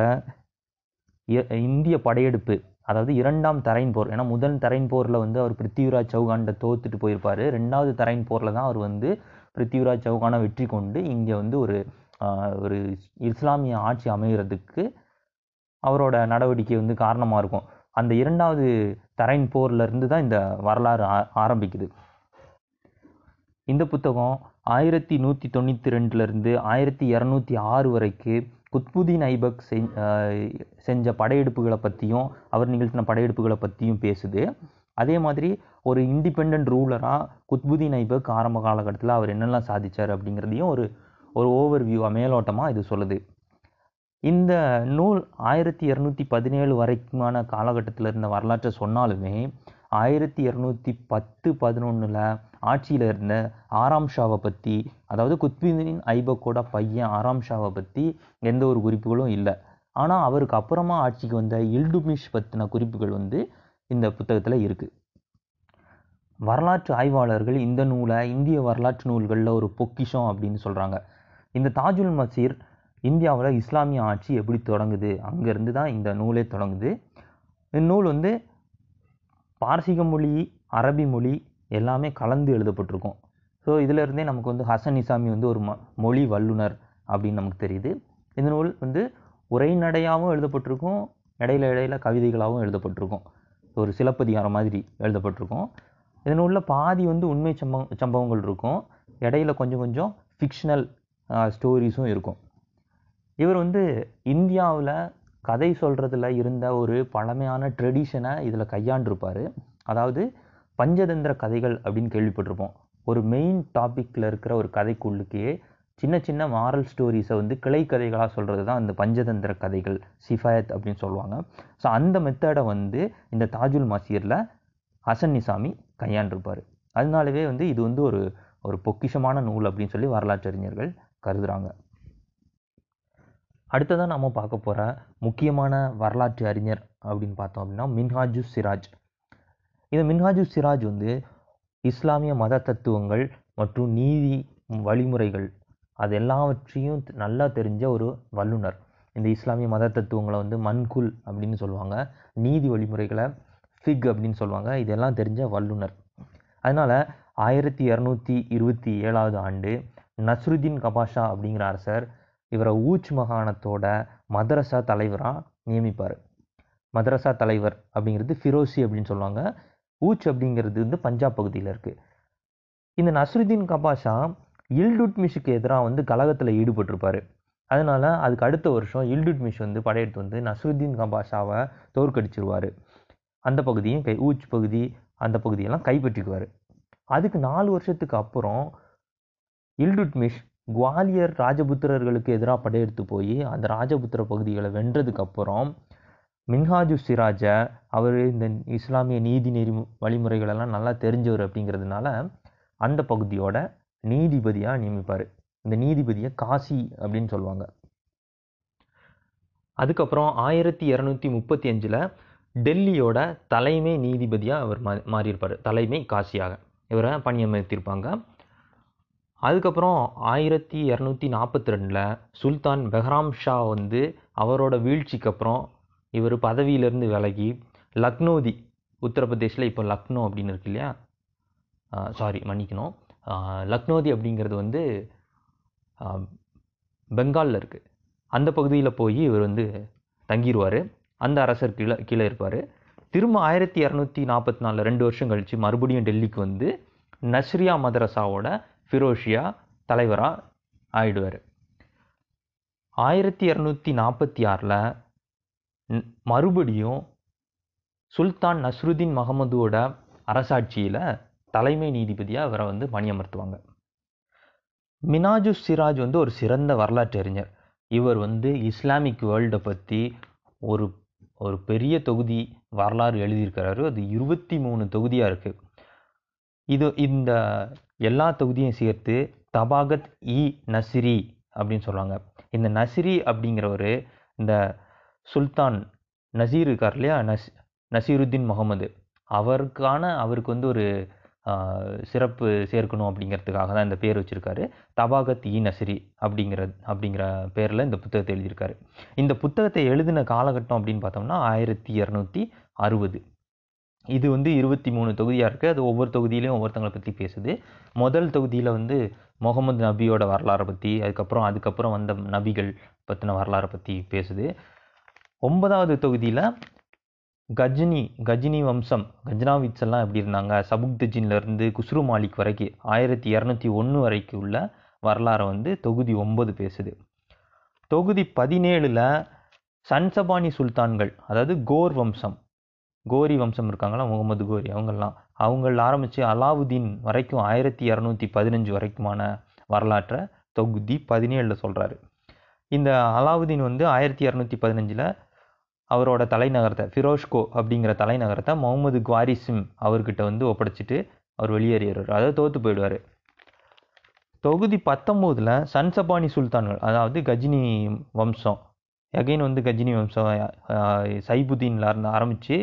இந்திய படையெடுப்பு அதாவது இரண்டாம் தரைன் போர் ஏன்னா முதல் தரைன் போரில் வந்து அவர் பிருத்திவிராஜ் சௌகான்கிட்ட தோத்துட்டு போயிருப்பாரு. ரெண்டாவது தரைன் போரில் தான் அவர் வந்து பிருத்திவிராஜ் சௌகானை வெற்றி கொண்டு இங்கே வந்து ஒரு ஒரு இஸ்லாமிய ஆட்சி அமைகிறதுக்கு அவரோட நடவடிக்கை வந்து காரணமாக இருக்கும். அந்த இரண்டாவது தரைன் போர்லேருந்து தான் இந்த வரலாறு ஆ- ஆரம்பிக்குது. இந்த புத்தகம் ஆயிரத்தி நூற்றி தொண்ணூற்றி ரெண்டுலேருந்து ஆயிரத்தி இரநூத்தி ஆறு வரைக்கு குத்புதீன் ஐபக் செஞ்ச படையெடுப்புகளை பற்றியும் அவர் நிகழ்த்தின படையெடுப்புகளை பற்றியும் பேசுது. அதே மாதிரி ஒரு இண்டிபெண்ட் ரூலராக குத்புதீன் ஐபக் ஆரம்ப காலகட்டத்தில் அவர் என்னெல்லாம் சாதித்தார் அப்படிங்கிறதையும் ஒரு ஒரு ஓவர் வியூவாக மேலோட்டமாக இது சொல்லுது. இந்த நூல் ஆயிரத்தி இரநூத்தி பதினேழு வரைக்குமான காலகட்டத்தில் இருந்த வரலாற்றை சொன்னாலுமே ஆயிரத்தி இரநூத்தி பத்து பதினொன்றில் ஆட்சியில் இருந்த ஆராம் ஷாவை பற்றி அதாவது குத்புதீன் ஐபக்கோட பையன் ஆராம் ஷாவை பற்றி எந்த ஒரு குறிப்புகளும் இல்லை. ஆனால் அவருக்கு அப்புறமா ஆட்சிக்கு வந்த இல்டுமிஷ் பற்றின குறிப்புகள் வந்து இந்த புத்தகத்தில் இருக்குது வரலாற்று ஆய்வாளர்கள் இந்த நூலை இந்திய வரலாற்று நூல்களில் ஒரு பொக்கிஷம் அப்படின்னு சொல்கிறாங்க இந்த தாஜுல் மசீர் இந்தியாவில் இஸ்லாமிய ஆட்சி எப்படி தொடங்குது? அங்கேருந்து தான் இந்த நூலே தொடங்குது. இந்நூல் வந்து பாரசீக மொழி அரபி மொழி எல்லாமே கலந்து எழுதப்பட்டிருக்கும். ஸோ இதிலிருந்தே நமக்கு வந்து ஹசன் இசாமி வந்து ஒரு ம மொழி வல்லுனர் அப்படின்னு நமக்கு தெரியுது. இந்த நூல் வந்து உரைநடையாகவும் எழுதப்பட்டிருக்கும் இடையில இடையில கவிதைகளாகவும் எழுதப்பட்டிருக்கும். ஒரு சிலப்பதிகாரம் மாதிரி எழுதப்பட்டிருக்கும். இந்த நூலில் பாதி வந்து உண்மை சம்பவம் சம்பவங்கள் இருக்கும். இடையில கொஞ்சம் கொஞ்சம் ஃபிக்ஷனல் ஸ்டோரிஸும் இருக்கும். இவர் வந்து இந்தியாவில் கதை சொல்கிறதுல இருந்த ஒரு பழமையான ட்ரெடிஷனை இதில் கையாண்டிருப்பார். அதாவது பஞ்சதந்திர கதைகள் அப்படின்னு கேள்விப்பட்டிருப்போம். ஒரு மெயின் டாப்பிக்கில் இருக்கிற ஒரு கதைக்குள்ளுக்கே சின்ன சின்ன மாரல் ஸ்டோரிஸை வந்து கிளை கதைகளாக சொல்கிறது தான் அந்த பஞ்சதந்திர கதைகள் சிஃபாயத் அப்படின்னு சொல்லுவாங்க. ஸோ அந்த மெத்தடை வந்து இந்த தாஜுல் மசீரில் ஹசன் நிசாமி கையாண்டிருப்பார். அதனாலவே வந்து இது வந்து ஒரு ஒரு பொக்கிஷமான நூல் அப்படின்னு சொல்லி வரலாற்றறிஞர்கள் கருதுகிறாங்க அடுத்ததாக நம்ம பார்க்க போகிற முக்கியமான வரலாற்று அறிஞர் அப்படின்னு பார்த்தோம் அப்படின்னா மின்ஹாஜு சிராஜ். இந்த மின்ஹாஜு சிராஜ் வந்து இஸ்லாமிய மத தத்துவங்கள் மற்றும் நீதி வழிமுறைகள் அது எல்லாவற்றையும் நல்லா தெரிஞ்ச ஒரு வல்லுனர் இந்த இஸ்லாமிய மத தத்துவங்களை வந்து மன்குல் அப்படின்னு சொல்லுவாங்க. நீதி வழிமுறைகளை ஃபிக் அப்படின்னு சொல்லுவாங்க. இதெல்லாம் தெரிஞ்ச வல்லுனர் அதனால் ஆயிரத்தி இரநூத்தி இருபத்தி ஏழாவது ஆண்டு நஸ்ருதீன் கபாஷா அப்படிங்கிற அரசர் இவரை ஊச் மாகாணத்தோட மதரசா தலைவராக நியமிப்பார். மதரசா தலைவர் அப்படிங்கிறது ஃபிரோசி அப்படின்னு சொல்லுவாங்க. ஊச் அப்படிங்கிறது வந்து பஞ்சாப் பகுதியில் இருக்குது இந்த நஸ்ருதீன் கபாஷா இல்டுட்மிஷுக்கு எதிராக வந்து கழகத்தில் ஈடுபட்டிருப்பார். அதனால் அதுக்கு அடுத்த வருஷம் இல்டுட்மிஷ் வந்து படையெடுத்து வந்து நஸ்ருதீன் கபாஷாவை தோற்கடிச்சிருவார். அந்த பகுதியும் கை ஊச் பகுதி அந்த பகுதியெல்லாம் கைப்பற்றிக்குவார். அதுக்கு நாலு வருஷத்துக்கு அப்புறம் இல்டுட்மிஷ் குவாலியர் ராஜபுத்திரர்களுக்கு எதிராக படையெடுத்து போய் அந்த ராஜபுத்திர பகுதிகளை வென்றதுக்கு அப்புறம் மின்ஹாஜு சிராஜை அவர் இந்த இஸ்லாமிய நீதி நெறி வழிமுறைகளெல்லாம் நல்லா தெரிஞ்சவர் அப்படிங்கிறதுனால அந்த பகுதியோட நீதிபதியாக நியமிப்பார். இந்த நீதிபதியை காசி அப்படின்னு சொல்லுவாங்க. அதுக்கப்புறம் ஆயிரத்தி இரநூத்தி முப்பத்தி அஞ்சில் டெல்லியோட தலைமை நீதிபதியாக அவர் மா மாறியிருப்பார். தலைமை காசியாக. இவரை பணியமர்த்தியிருப்பாங்க அதுக்கப்புறம் ஆயிரத்தி இரநூத்தி நாற்பத்தி ரெண்டில் சுல்தான் பெஹ்ராம் ஷா வந்து அவரோட வீழ்ச்சிக்கு அப்புறம் இவர் பதவியிலேருந்து விலகி லக்னோதி உத்தரப்பிரதேசில் இப்போ லக்னோ அப்படின்னு இருக்கு இல்லையா? சாரி மன்னிக்கணும். லக்னோதி அப்படிங்கிறது வந்து பெங்காலில் இருக்குது அந்த பகுதியில் போய் இவர் வந்து தங்கிடுவார் அந்த அரசர் கீழே கீழே இருப்பார். திரும்ப ஆயிரத்தி இரநூத்தி நாற்பத்தி நாலில் ரெண்டு வருஷம் கழித்து மறுபடியும் டெல்லிக்கு வந்து நஸ்ரியா மதரசாவோட ஃபிரோஷியா தலைவராக ஆயிடுவார். ஆயிரத்தி இரநூத்தி நாற்பத்தி ஆறில் மறுபடியும் சுல்தான் நஸ்ருதீன் மஹமதுவோட அரசாட்சியில் தலைமை நீதிபதியாக அவரை வந்து பணியமர்த்துவாங்க. மினாஜு சிராஜ் வந்து ஒரு சிறந்த வரலாற்று அறிஞர். இவர் வந்து இஸ்லாமிக் வேர்ல்டை பற்றி ஒரு ஒரு பெரிய தொகுதி வரலாறு எழுதியிருக்கிறாரு. அது இருபத்தி மூணு தொகுதியாக இருக்குது இது இந்த எல்லா தொகுதியும் சேர்த்து தபாகத் இ நசிரி அப்படின்னு சொல்கிறாங்க இந்த நசிரி அப்படிங்கிறவர் இந்த சுல்தான் நசீர் இருக்கார் இல்லையா? நஸ் நசீருத்தீன் முகமது. அவருக்கான அவருக்கு வந்து ஒரு சிறப்பு சேர்க்கணும் அப்படிங்கிறதுக்காக தான் இந்த பேர் வச்சுருக்காரு. தபாகத் இ நசிரி அப்படிங்கிற அப்படிங்கிற பேரில் இந்த புத்தகத்தை எழுதியிருக்காரு. இந்த புத்தகத்தை எழுதின காலகட்டம் அப்படின்னு பார்த்தோம்னா ஆயிரத்தி இரநூத்தி அறுபது. இது வந்து இருபத்தி மூணு தொகுதியாக இருக்குது அது ஒவ்வொரு தொகுதியிலையும் ஒவ்வொருத்தங்களை பற்றி பேசுது. முதல் தொகுதியில் வந்து முகமது நபியோட வரலாறை பற்றி அதுக்கப்புறம் அதுக்கப்புறம் வந்த நபிகள் பற்றின வரலாறை பற்றி பேசுது. ஒன்பதாவது தொகுதியில் கஜினி கஜினி வம்சம் கஜ்னாவிட்ஸ் எல்லாம் எப்படி இருந்தாங்க? சபுக்தஜின்லேருந்து குஸ்ரு மாலிக் வரைக்கும் ஆயிரத்தி இரநூத்தி ஒன்று வரைக்கும் உள்ள வரலாறை வந்து தொகுதி ஒன்பது பேசுது. தொகுதி பதினேழில் சன்சபானி சுல்தான்கள் அதாவது கோர் வம்சம் கோரி வம்சம் இருக்காங்களா? முகமது கோரி. அவங்கெல்லாம். அவங்கள ஆரம்பித்து அலாவுதீன் வரைக்கும் ஆயிரத்தி இரநூத்தி பதினஞ்சு வரைக்குமான வரலாற்றை தொகுதி பதினேழில் சொல்கிறாரு இந்த அலாவுதீன் வந்து ஆயிரத்தி இரநூத்தி பதினஞ்சில் அவரோட தலைநகரத்தை ஃபிரோஷ்கோ அப்படிங்கிற தலைநகரத்தை முகமது குவாரிசிம் அவர்கிட்ட வந்து ஒப்படைச்சிட்டு அவர் வெளியேறிடுறார். அதை தோற்று போயிடுவார். தொகுதி பத்தொம்போதில் சன்சபானி சுல்தான்கள் அதாவது கஜினி வம்சம் எகைன் வந்து கஜினி வம்சம் சைபுதீனில் சைபுதீன்ல இருந்து ஆரம்பித்து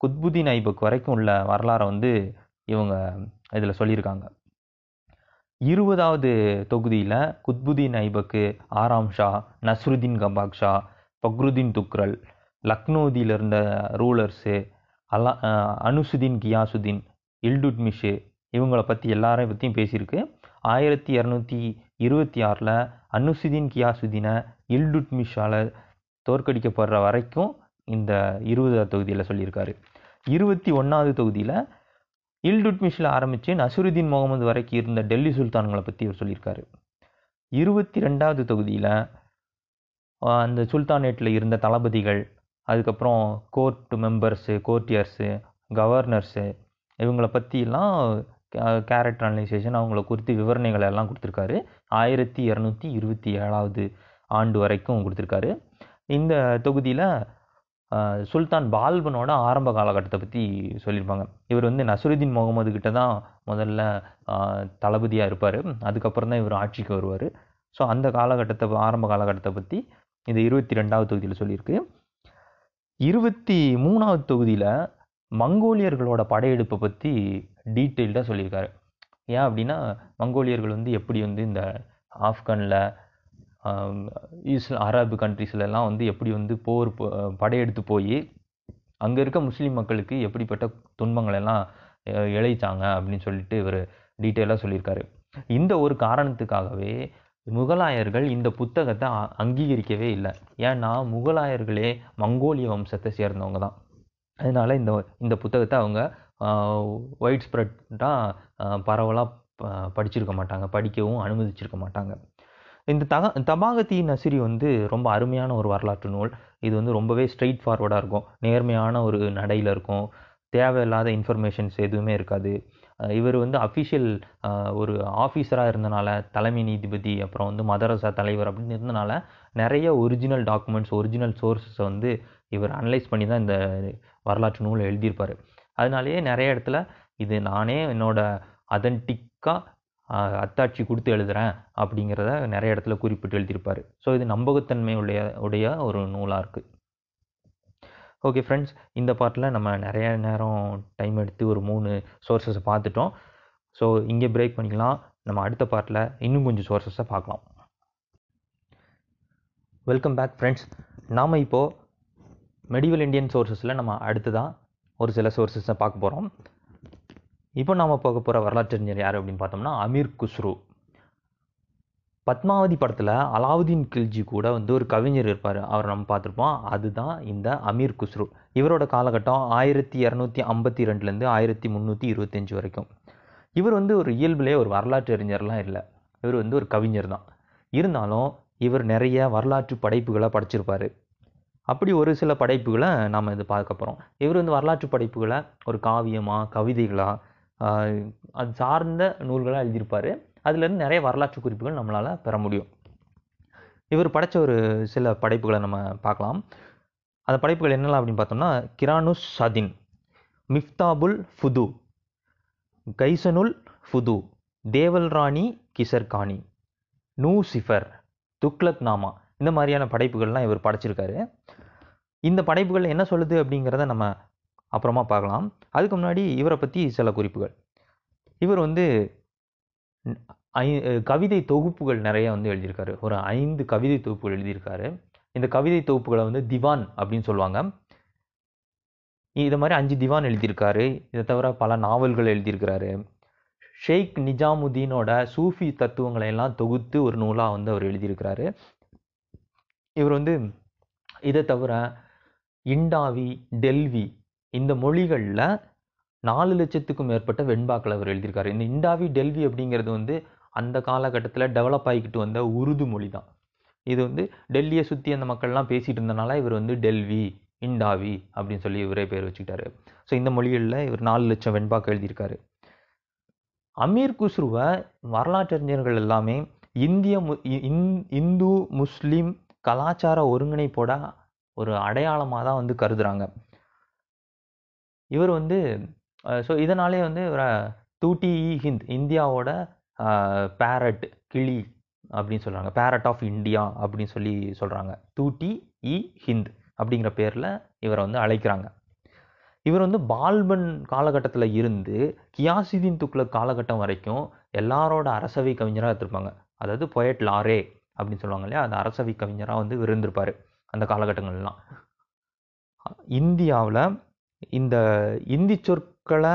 குத்புதீன் ஐபக் வரைக்கும் உள்ள வரலாறை வந்து இவங்க இதில் சொல்லியிருக்காங்க இருபதாவது தொகுதியில் குத்புதீன் ஐபக்கு ஆராம் ஷா நஸ்ருதீன் கபாக் ஷா பக்ருதீன் துக்ரல் லக்னோதியில் இருந்த ரூலர்ஸு அல்லா அனுசுதீன் கியாசுதீன் இல்டுட்மிஷு இவங்களை பற்றி எல்லாரையும் பற்றியும் பேசியிருக்கு. ஆயிரத்தி இரநூத்தி இருபத்தி ஆறில் அனுசுதீன் கியாசுதீனை இல்டுட்மிஷால் தோற்கடிக்கப்படுற வரைக்கும் இந்த இருபதாவது தொகுதியில் சொல்லியிருக்காரு. இருபத்தி ஒன்றாவது தொகுதியில் இல்டுட்மிஷில் ஆரம்பித்து நசுருதீன் முகமது வரைக்கும் இருந்த டெல்லி சுல்தான்களை பற்றி அவர் சொல்லியிருக்காரு. இருபத்தி ரெண்டாவது தொகுதியில் அந்த சுல்தானேட்டில் இருந்த தளபதிகள் அதுக்கப்புறம் கோர்ட் மெம்பர்ஸு கோர்ட்டியர்ஸு கவர்னர்ஸு இவங்களை பற்றிலாம் கேரக்டர் அனலைசேஷன் அவங்கள குறித்து விவரணைகள் எல்லாம் கொடுத்துருக்காரு. ஆயிரத்தி இரநூத்தி இருபத்தி ஏழாவது ஆண்டு வரைக்கும் கொடுத்துருக்காரு. இந்த தொகுதியில் சுல்தான் பால்பனோட ஆரம்ப காலகட்டத்தை பற்றி சொல்லியிருப்பாங்க. இவர் வந்து நசுருதீன் முகமது கிட்ட தான் முதல்ல தளபதியாக இருப்பார். அதுக்கப்புறம் தான் இவர் ஆட்சிக்கு வருவார். ஸோ அந்த காலகட்டத்தை ஆரம்ப காலகட்டத்தை பற்றி இது இருபத்தி ரெண்டாவது தொகுதியில் சொல்லியிருக்கு. இருபத்தி மூணாவது தொகுதியில் மங்கோலியர்களோட படையெடுப்பை பற்றி டீட்டெயில்டாக சொல்லியிருக்காரு. ஏன் அப்படின்னா மங்கோலியர்கள் வந்து எப்படி வந்து இந்த ஆப்கானில் இஸ்ல அரபு கண்ட்ரீஸ்லலாம் வந்து எப்படி வந்து போர் போ- படையெடுத்து போய் அங்கே இருக்க முஸ்லீம் மக்களுக்கு எப்படிப்பட்ட துன்பங்களெல்லாம் இழைச்சாங்க அப்படின்னு சொல்லிட்டு இவர் டீட்டெயிலாக சொல்லியிருக்காரு. இந்த ஒரு காரணத்துக்காகவே முகலாயர்கள் இந்த புத்தகத்தை அங்கீகரிக்கவே இல்லை. ஏன்னா முகலாயர்களே மங்கோலிய வம்சத்தை சேர்ந்தவங்க தான். அதனால இந்த இந்த புத்தகத்தை அவங்க ஒயிட் ஸ்ப்ரெட்டாக பரவலாக படிச்சிருக்க மாட்டாங்க. படிக்கவும் அனுமதிச்சிருக்க மாட்டாங்க. இந்த தக தபாகத்தி நசிரி வந்து ரொம்ப அருமையான ஒரு வரலாற்று நூல். இது வந்து ரொம்பவே ஸ்ட்ரெயிட் ஃபார்வர்டாக இருக்கும். நேர்மையான ஒரு நடையில் இருக்கும். தேவையில்லாத இன்ஃபர்மேஷன்ஸ் எதுவுமே இருக்காது. இவர் வந்து அஃபிஷியல் ஒரு ஆஃபீஸராக இருந்தனால தலைமை நீதிபதி அப்புறம் வந்து மதரசா தலைவர் அப்படின்னு இருந்தனால நிறைய ஒரிஜினல் டாக்குமெண்ட்ஸ் ஒரிஜினல் சோர்ஸஸை வந்து இவர் அனலைஸ் பண்ணி தான் இந்த வரலாற்று நூலை எழுதியிருப்பார். அதனாலேயே நிறைய இடத்துல இது நானே என்னோட அதன்டிக்காக அத்தாட்சி கொடுத்து எழுதுகிறேன் அப்படிங்கிறத நிறைய இடத்துல குறிப்பிட்டு எழுதியிருப்பார். ஸோ இது நம்பகத்தன்மை உடைய உடைய ஒரு நூலாக இருக்குது ஓகே ஃப்ரெண்ட்ஸ் இந்த பார்ட்டில் நம்ம நிறைய நேரம் டைம் எடுத்து ஒரு மூணு சோர்ஸஸை பார்த்துட்டோம். ஸோ இங்கே பிரேக் பண்ணிக்கலாம். நம்ம அடுத்த பார்ட்டில் இன்னும் கொஞ்சம் சோர்ஸஸை பார்க்கலாம். வெல்கம் பேக் ஃப்ரெண்ட்ஸ் நாம் இப்போது மெடிவல் இந்தியன் சோர்ஸஸில் நம்ம அடுத்ததாக ஒரு சில சோர்ஸஸை பார்க்க போகிறோம் இப்போ நாம் போக போகிற வரலாற்றறிஞர் யார் அப்படின்னு பார்த்தோம்னா அமீர் குஸ்ரு. பத்மாவதி படத்தில் அலாவுதீன் கில்ஜி கூட வந்து ஒரு கவிஞர் இருப்பார். அவர் நம்ம பார்த்துருப்போம். அதுதான் இந்த அமீர் குஸ்ரு. இவரோட காலகட்டம் ஆயிரத்தி இரநூத்தி ஐம்பத்தி ரெண்டுலேருந்து ஆயிரத்தி முந்நூற்றி இருபத்தஞ்சி வரைக்கும். இவர் வந்து ஒரு இயல்புலேயே ஒரு வரலாற்று அறிஞர்லாம் இல்லை. இவர் வந்து ஒரு கவிஞர் தான். இருந்தாலும் இவர் நிறைய வரலாற்று படைப்புகளை படைச்சிருப்பார். அப்படி ஒரு சில படைப்புகளை நாம் இது பார்க்க போகிறோம் இவர் வந்து வரலாற்று படைப்புகளை ஒரு காவியமாக கவிதைகளாக அது சார்ந்த நூல்களாக எழுதியிருப்பார். அதுலேருந்து நிறைய வரலாற்று குறிப்புகள் நம்மளால் பெற முடியும். இவர் படைச்ச ஒரு சில படைப்புகளை நம்ம பார்க்கலாம். அந்த படைப்புகள் என்னெல்லாம் அப்படின்னு பார்த்தோம்னா கிரானுஸ் சதின் மிஃப்தாபுல் ஃபுது கைசனுல் ஃபுது தேவல் ராணி கிசர்கானி நூசிஃபர் துக்லக் நாமா இந்த மாதிரியான படைப்புகள்லாம் இவர் படைச்சிருக்காரு. இந்த படைப்புகள் என்ன சொல்லுது அப்படிங்கிறத நம்ம அப்புறமா பார்க்கலாம். அதுக்கு முன்னாடி இவரை பற்றி சில குறிப்புகள். இவர் வந்து ஐ கவிதை தொகுப்புகள் நிறைய வந்து எழுதியிருக்காரு. ஒரு ஐந்து கவிதை தொகுப்புகள் எழுதியிருக்காரு. இந்த கவிதை தொகுப்புகளை வந்து திவான் அப்படின்னு சொல்லுவாங்க. இது மாதிரி அஞ்சு திவான் எழுதியிருக்காரு. இதை தவிர பல நாவல்கள் எழுதியிருக்கிறாரு. ஷேக் நிஜாமுதீனோட சூஃபி தத்துவங்களை எல்லாம் தொகுத்து ஒரு நூலாக வந்து அவர் எழுதியிருக்கிறாரு. இவர் வந்து இதை தவிர இண்டாவி டெல்வி இந்த மொழிகளில் நாலு லட்சத்துக்கும் மேற்பட்ட வெண்பாக்களை அவர் எழுதியிருக்காரு. இந்த இண்டாவி டெல்வி அப்படிங்கிறது வந்து அந்த காலகட்டத்தில் டெவலப் ஆகிக்கிட்டு வந்த உருது மொழி தான் இது வந்து டெல்லியை சுற்றி அந்த மக்கள்லாம் பேசிகிட்டு இருந்தனால இவர் வந்து டெல்வி இண்டாவி அப்படின்னு சொல்லி இவரே பேர் வச்சுக்கிட்டாரு. ஸோ இந்த மொழிகளில் இவர் நாலு லட்சம் வெண்பாக்கு எழுதியிருக்காரு. அமீர் குஸ்ருவை வரலாற்றறிஞர்கள் எல்லாமே இந்திய மு இ- இந்- இந்து முஸ்லீம் கலாச்சார ஒருங்கிணைப்போட ஒரு அடையாளமாக தான் வந்து கருதுகிறாங்க இவர் வந்து ஸோ இதனாலே வந்து இவரை தூட்டி இ ஹிந்த் இந்தியாவோட பேரட் கிளி அப்படின்னு சொல்கிறாங்க பேரட் ஆஃப் இந்தியா அப்படின்னு சொல்லி சொல்கிறாங்க தூட்டி இ ஹிந்த் அப்படிங்கிற பேரில் இவரை வந்து அழைக்கிறாங்க. இவர் வந்து பால்பன் காலகட்டத்தில் இருந்து கியாசுதீன் துக்ளக் காலகட்டம் வரைக்கும் எல்லாரோட அரசவை கவிஞராக எடுத்திருப்பாங்க அதாவது பொயட் லாரே அப்படின்னு சொல்லுவாங்க இல்லையா? அந்த அரசவை கவிஞராக வந்து இருந்திருப்பார் அந்த காலகட்டங்கள்லாம். இந்தியாவில் இந்த இந்தி சொற்களை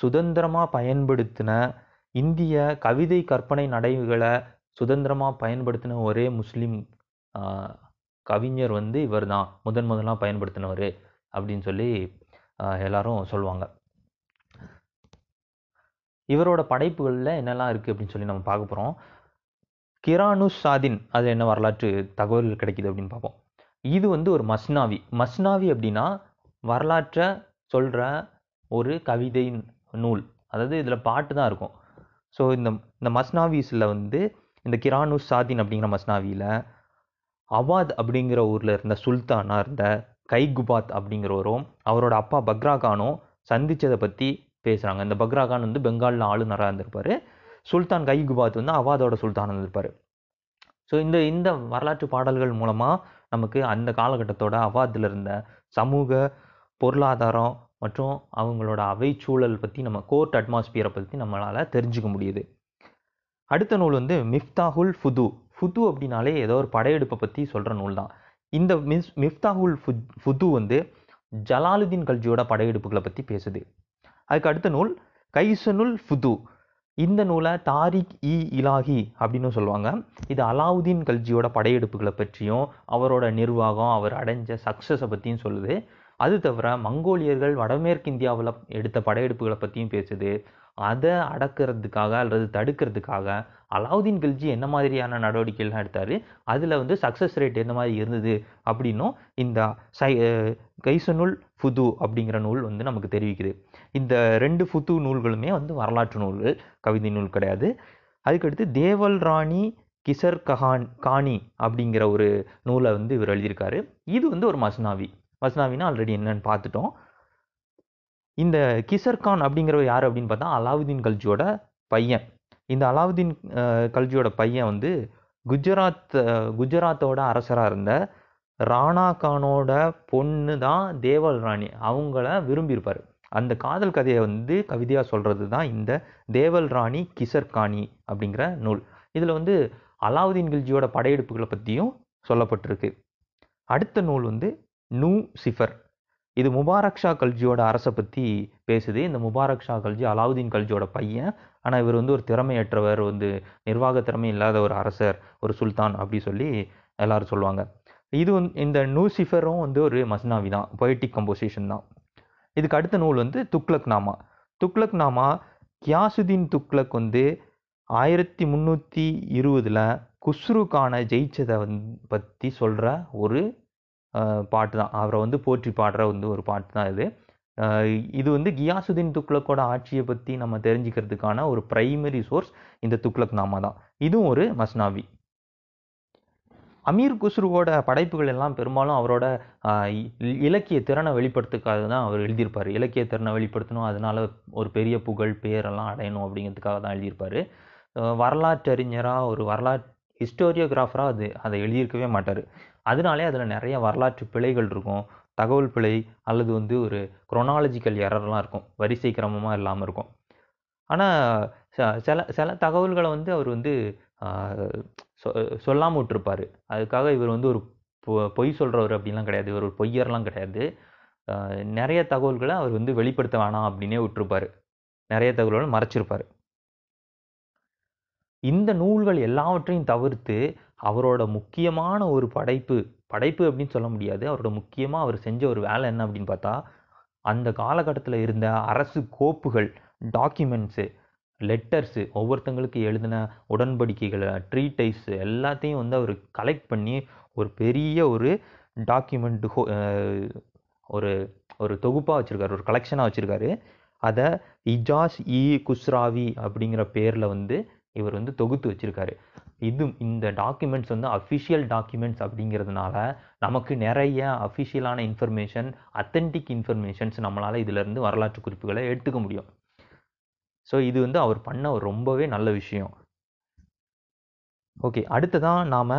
சுதந்திரமாக பயன்படுத்தின இந்திய கவிதை கற்பனை நடைவுகளை சுதந்திரமாக பயன்படுத்தின ஒரே முஸ்லீம் கவிஞர் வந்து இவர் தான் முதன் முதலாக பயன்படுத்தினவர் அப்படின்னு சொல்லி எல்லாரும் சொல்லுவாங்க. இவரோட படைப்புகளில் என்னெல்லாம் இருக்குது அப்படின்னு சொல்லி நம்ம பார்க்க போகிறோம் கிரானுஸ் சாதின் அது என்ன வரலாற்று தகவல்கள் கிடைக்குது அப்படின்னு பார்ப்போம். இது வந்து ஒரு மஸ்னாவி. மஸ்னாவி அப்படின்னா வரலாற்றை சொல்கிற ஒரு கவிதை நூல். அதாவது இதில் பாட்டு தான் இருக்கும். ஸோ இந்த இந்த மஸ்னாவிஸில் வந்து இந்த கிரானுஸ் சாதின் அப்படிங்கிற மஸ்னாவியில் அவாத் அப்படிங்கிற ஊரில் இருந்த சுல்தானாக இருந்த கைகுபாத் அப்படிங்கிறவரும் அவரோட அப்பா பக்ரா கானும் சந்தித்ததை பற்றி பேசுகிறாங்க இந்த பக்ரா கான் வந்து பெங்காலில் ஆளுநராக இருந்திருப்பார். சுல்தான் கைகுபாத் வந்து அவாதோட சுல்தானாக இருந்திருப்பாரு. ஸோ இந்த இந்த வரலாற்று பாடல்கள் மூலமாக நமக்கு அந்த காலகட்டத்தோட அவாத்தில் இருந்த சமூக பொருளாதாரம் மற்றும் அவங்களோட அவைச்சூழல் பற்றி நம்ம கோர்ட் அட்மாஸ்பியரை பற்றி நம்மளால் தெரிஞ்சுக்க முடியுது. அடுத்த நூல் வந்து மிஃப்தாஹுல் ஃபுது. ஃபுது அப்படின்னாலே ஏதோ ஒரு படையெடுப்பை பற்றி சொல்கிற நூல் தான். இந்த மிஸ் மிஃப்தாஹுல் ஃபுத் ஃபுது வந்து ஜலாலுதீன் கல்ஜியோட படையெடுப்புகளை பற்றி பேசுது. அதுக்கு அடுத்த நூல் கைசனுல் ஃபுது. இந்த நூலை தாரிக் இ இலாஹி அப்படின்னு சொல்லுவாங்க. இது அலாவுதீன் கல்ஜியோட படையெடுப்புகளை பற்றியும் அவரோட நிர்வாகம் அவர் அடைஞ்ச சக்ஸஸை பற்றியும் சொல்லுது. அது தவிர மங்கோலியர்கள் வடமேற்கு இந்தியாவில் எடுத்த படையெடுப்புகளை பற்றியும் பேசுது. அதை அடக்கிறதுக்காக அல்லது தடுக்கிறதுக்காக அலாவுதீன் கில்ஜி என்ன மாதிரியான நடவடிக்கைகள்லாம் எடுத்தார்? அதில் வந்து சக்ஸஸ் ரேட் எந்த மாதிரி இருந்தது? அப்படின்னும் இந்த சை கைசனுல் ஃபுது அப்படிங்கிற நூல் வந்து நமக்கு தெரிவிக்குது. இந்த ரெண்டு ஃபுது நூல்களுமே வந்து வரலாற்று நூல்கள் கவிதை நூல் கிடையாது. அதுக்கடுத்து தேவல் ராணி கிசர் கஹான் காணி அப்படிங்கிற ஒரு நூலை வந்து இவர் எழுதியிருக்காரு. இது வந்து ஒரு மஸ்னாவி. மஸ்னாவினா ஆல்ரெடி என்னன்னு பார்த்துட்டோம். இந்த கிசர் கான் அப்படிங்கிறவர் யார் அப்படின்னு பார்த்தா அலாவுதீன் கல்ஜியோட பையன். இந்த அலாவுதீன் கல்ஜியோட பையன் வந்து குஜராத் குஜராத்தோட அரசராக இருந்த ராணா கானோட பொண்ணு தான் தேவல் ராணி. அவங்கள விரும்பியிருப்பார். அந்த காதல் கதையை வந்து கவிதையாக சொல்கிறது தான் இந்த தேவல் ராணி கிசர் காணி அப்படிங்கிற நூல். இதில் வந்து அலாவுதீன் கில்ஜியோட படையெடுப்புகளை பற்றியும் சொல்லப்பட்டிருக்கு. அடுத்த நூல் வந்து நூ சிஃபர். இது முபாரக் ஷா கல்ஜியோட அரசை பற்றி பேசுது. இந்த முபாரக் ஷா கல்ஜி அலாவுதீன் கல்ஜியோட பையன். ஆனால் இவர் வந்து ஒரு திறமையற்றவர் வந்து நிர்வாக திறமை இல்லாத ஒரு அரசர் ஒரு சுல்தான் அப்படி சொல்லி எல்லாரும் சொல்லுவாங்க. இது வந்து இந்த நூசிஃபரும் வந்து ஒரு மஸ்னாவி தான். பொய்டிக் கம்போசிஷன் தான். இதுக்கு அடுத்த நூல் வந்து துக்ளக் நாமா துக்ளக் நாமா கியாசுதீன் துக்ளக் வந்து ஆயிரத்தி முந்நூற்றி இருபதில் குஸ்ரு கானை ஜெயிச்சதை வந் பற்றி சொல்கிற ஒரு பாட்டு தான். அவரை வந்து போற்றி பாடுற வந்து ஒரு பாட்டு தான் இது. இது வந்து கியாசுதீன் துக்ளக்கோட ஆட்சியை பற்றி நம்ம தெரிஞ்சுக்கிறதுக்கான ஒரு பிரைமரி சோர்ஸ் இந்த துக்ளக் நாமா தான். இதுவும் ஒரு மஸ்னாவி. அமீர் குஸ்ருவோட படைப்புகள் எல்லாம் பெரும்பாலும் அவரோட இலக்கிய திறனை வெளிப்படுத்துக்காக தான் அவர் எழுதியிருப்பார். இலக்கிய திறனை வெளிப்படுத்தணும் அதனால ஒரு பெரிய புகழ் பேரெல்லாம் அடையணும் அப்படிங்கிறதுக்காக தான் எழுதியிருப்பார். வரலாற்றறிஞராக ஒரு வரலாற்று ஹிஸ்டோரியோகிராஃபராக அது அதை எழுதியிருக்கவே மாட்டார். அதனாலே அதில் நிறைய வரலாற்று பிழைகள் இருக்கும். தகவல் பிழை அல்லது வந்து ஒரு குரோனாலஜிக்கல் எரர்லாம் இருக்கும். வரிசை கிரமமாக இல்லாமல் இருக்கும். ஆனால் சில சில தகவல்களை வந்து அவர் வந்து சொல்லாமல் விட்டுருப்பார். அதுக்காக இவர் வந்து ஒரு பொ- பொய் சொல்கிறவர் அப்படிலாம் கிடையாது. இவர் ஒரு பொய்யர்லாம் கிடையாது. நிறைய தகவல்களை அவர் வந்து வெளிப்படுத்த வேணாம் அப்படின்னே விட்டுருப்பார். நிறைய தகவல்களை மறைச்சிருப்பார். இந்த நூல்கள் எல்லாவற்றையும் தவிர்த்து அவரோட முக்கியமான ஒரு படைப்பு படைப்பு அப்படின்னு சொல்ல முடியாது. அவரோட முக்கியமாக அவர் செஞ்ச ஒரு வேலை என்ன அப்படின்னு பார்த்தா அந்த காலகட்டத்தில் இருந்த அரசு கோப்புகள் டாக்குமெண்ட்ஸு லெட்டர்ஸு ஒவ்வொருத்தங்களுக்கு எழுதின உடன்படிக்கைகளை ட்ரீட்டைஸு எல்லாத்தையும் வந்து அவர் கலெக்ட் பண்ணி ஒரு பெரிய ஒரு டாக்குமெண்ட் ஒரு ஒரு தொகுப்பாக வச்சுருக்காரு. ஒரு கலெக்ஷனாக வச்சுருக்காரு. அதை இஜாஸ் இ குஸ்ராவி அப்படிங்கிற பேரில் வந்து இவர் வந்து தொகுத்து வச்சுருக்காரு. இது இந்த டாக்குமெண்ட்ஸ் வந்து அஃபிஷியல் டாக்குமெண்ட்ஸ் அப்படிங்கிறதுனால நமக்கு நிறைய அஃபிஷியலான இன்ஃபர்மேஷன் அத்தன்டிக் இன்ஃபர்மேஷன்ஸ் நம்மளால் இதிலேருந்து வரலாற்று குறிப்புகளை எடுத்துக்க முடியும். ஸோ இது வந்து அவர் பண்ண ஒரு ரொம்பவே நல்ல விஷயம். ஓகே அடுத்ததான் நாம்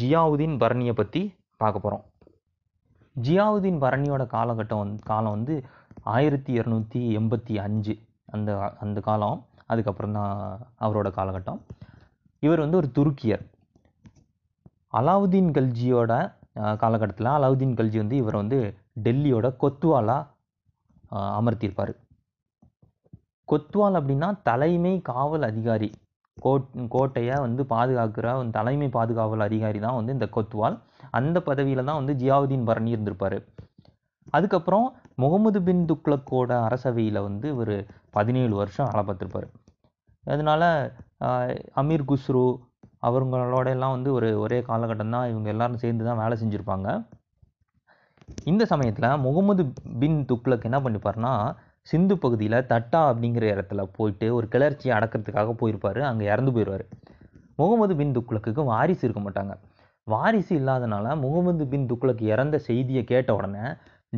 ஜியாவுதீன் பரணியை பற்றி பார்க்க போகிறோம் ஜியாவுதீன் பரணியோட காலகட்டம் வந்து காலம் வந்து ஆயிரத்தி இரநூத்தி எண்பத்தி அஞ்சு. அந்த அந்த காலம் அதுக்கப்புறம் தான் அவரோட காலகட்டம். இவர் வந்து ஒரு துருக்கியர். அலாவுதீன் கல்ஜியோட காலகட்டத்தில் அலாவுதீன் கல்ஜி வந்து இவர் வந்து டெல்லியோட கொத்வாலா அமர்த்தியிருப்பார். கொத்வால் அப்படின்னா தலைமை காவல் அதிகாரி. கோட் கோட்டையை வந்து பாதுகாக்கிற தலைமை பாதுகாவல் அதிகாரி தான் வந்து இந்த கொத்வால். அந்த பதவியில் தான் வந்து ஜியாவுதீன் பரணி இருந்திருப்பார். அதுக்கப்புறம் முகமது பின் துக்ளக்கோட அரசவையில் வந்து இவர் பதினேழு வருஷம் வேலை அதனால அமீர் குஸ்ரு அவங்களோட எல்லாம் வந்து ஒரு ஒரே காலகட்டம் தான். இவங்க எல்லாரும் சேர்ந்து தான் வேலை செஞ்சுருப்பாங்க. இந்த சமயத்தில் முகமது பின் துக்ளக் என்ன பண்ணிப்பார்னா சிந்து பகுதியில் தட்டா அப்படிங்கிற இடத்துல போயிட்டு ஒரு கிளர்ச்சியை அடக்கிறதுக்காக போயிருப்பார். அங்கே இறந்து போயிடுவார் முகமது பின் துக்ளக்கு வாரிசு இருக்க மாட்டாங்க. வாரிசு இல்லாதனால முகமது பின் துக்ளக் இறந்த செய்தியை கேட்ட உடனே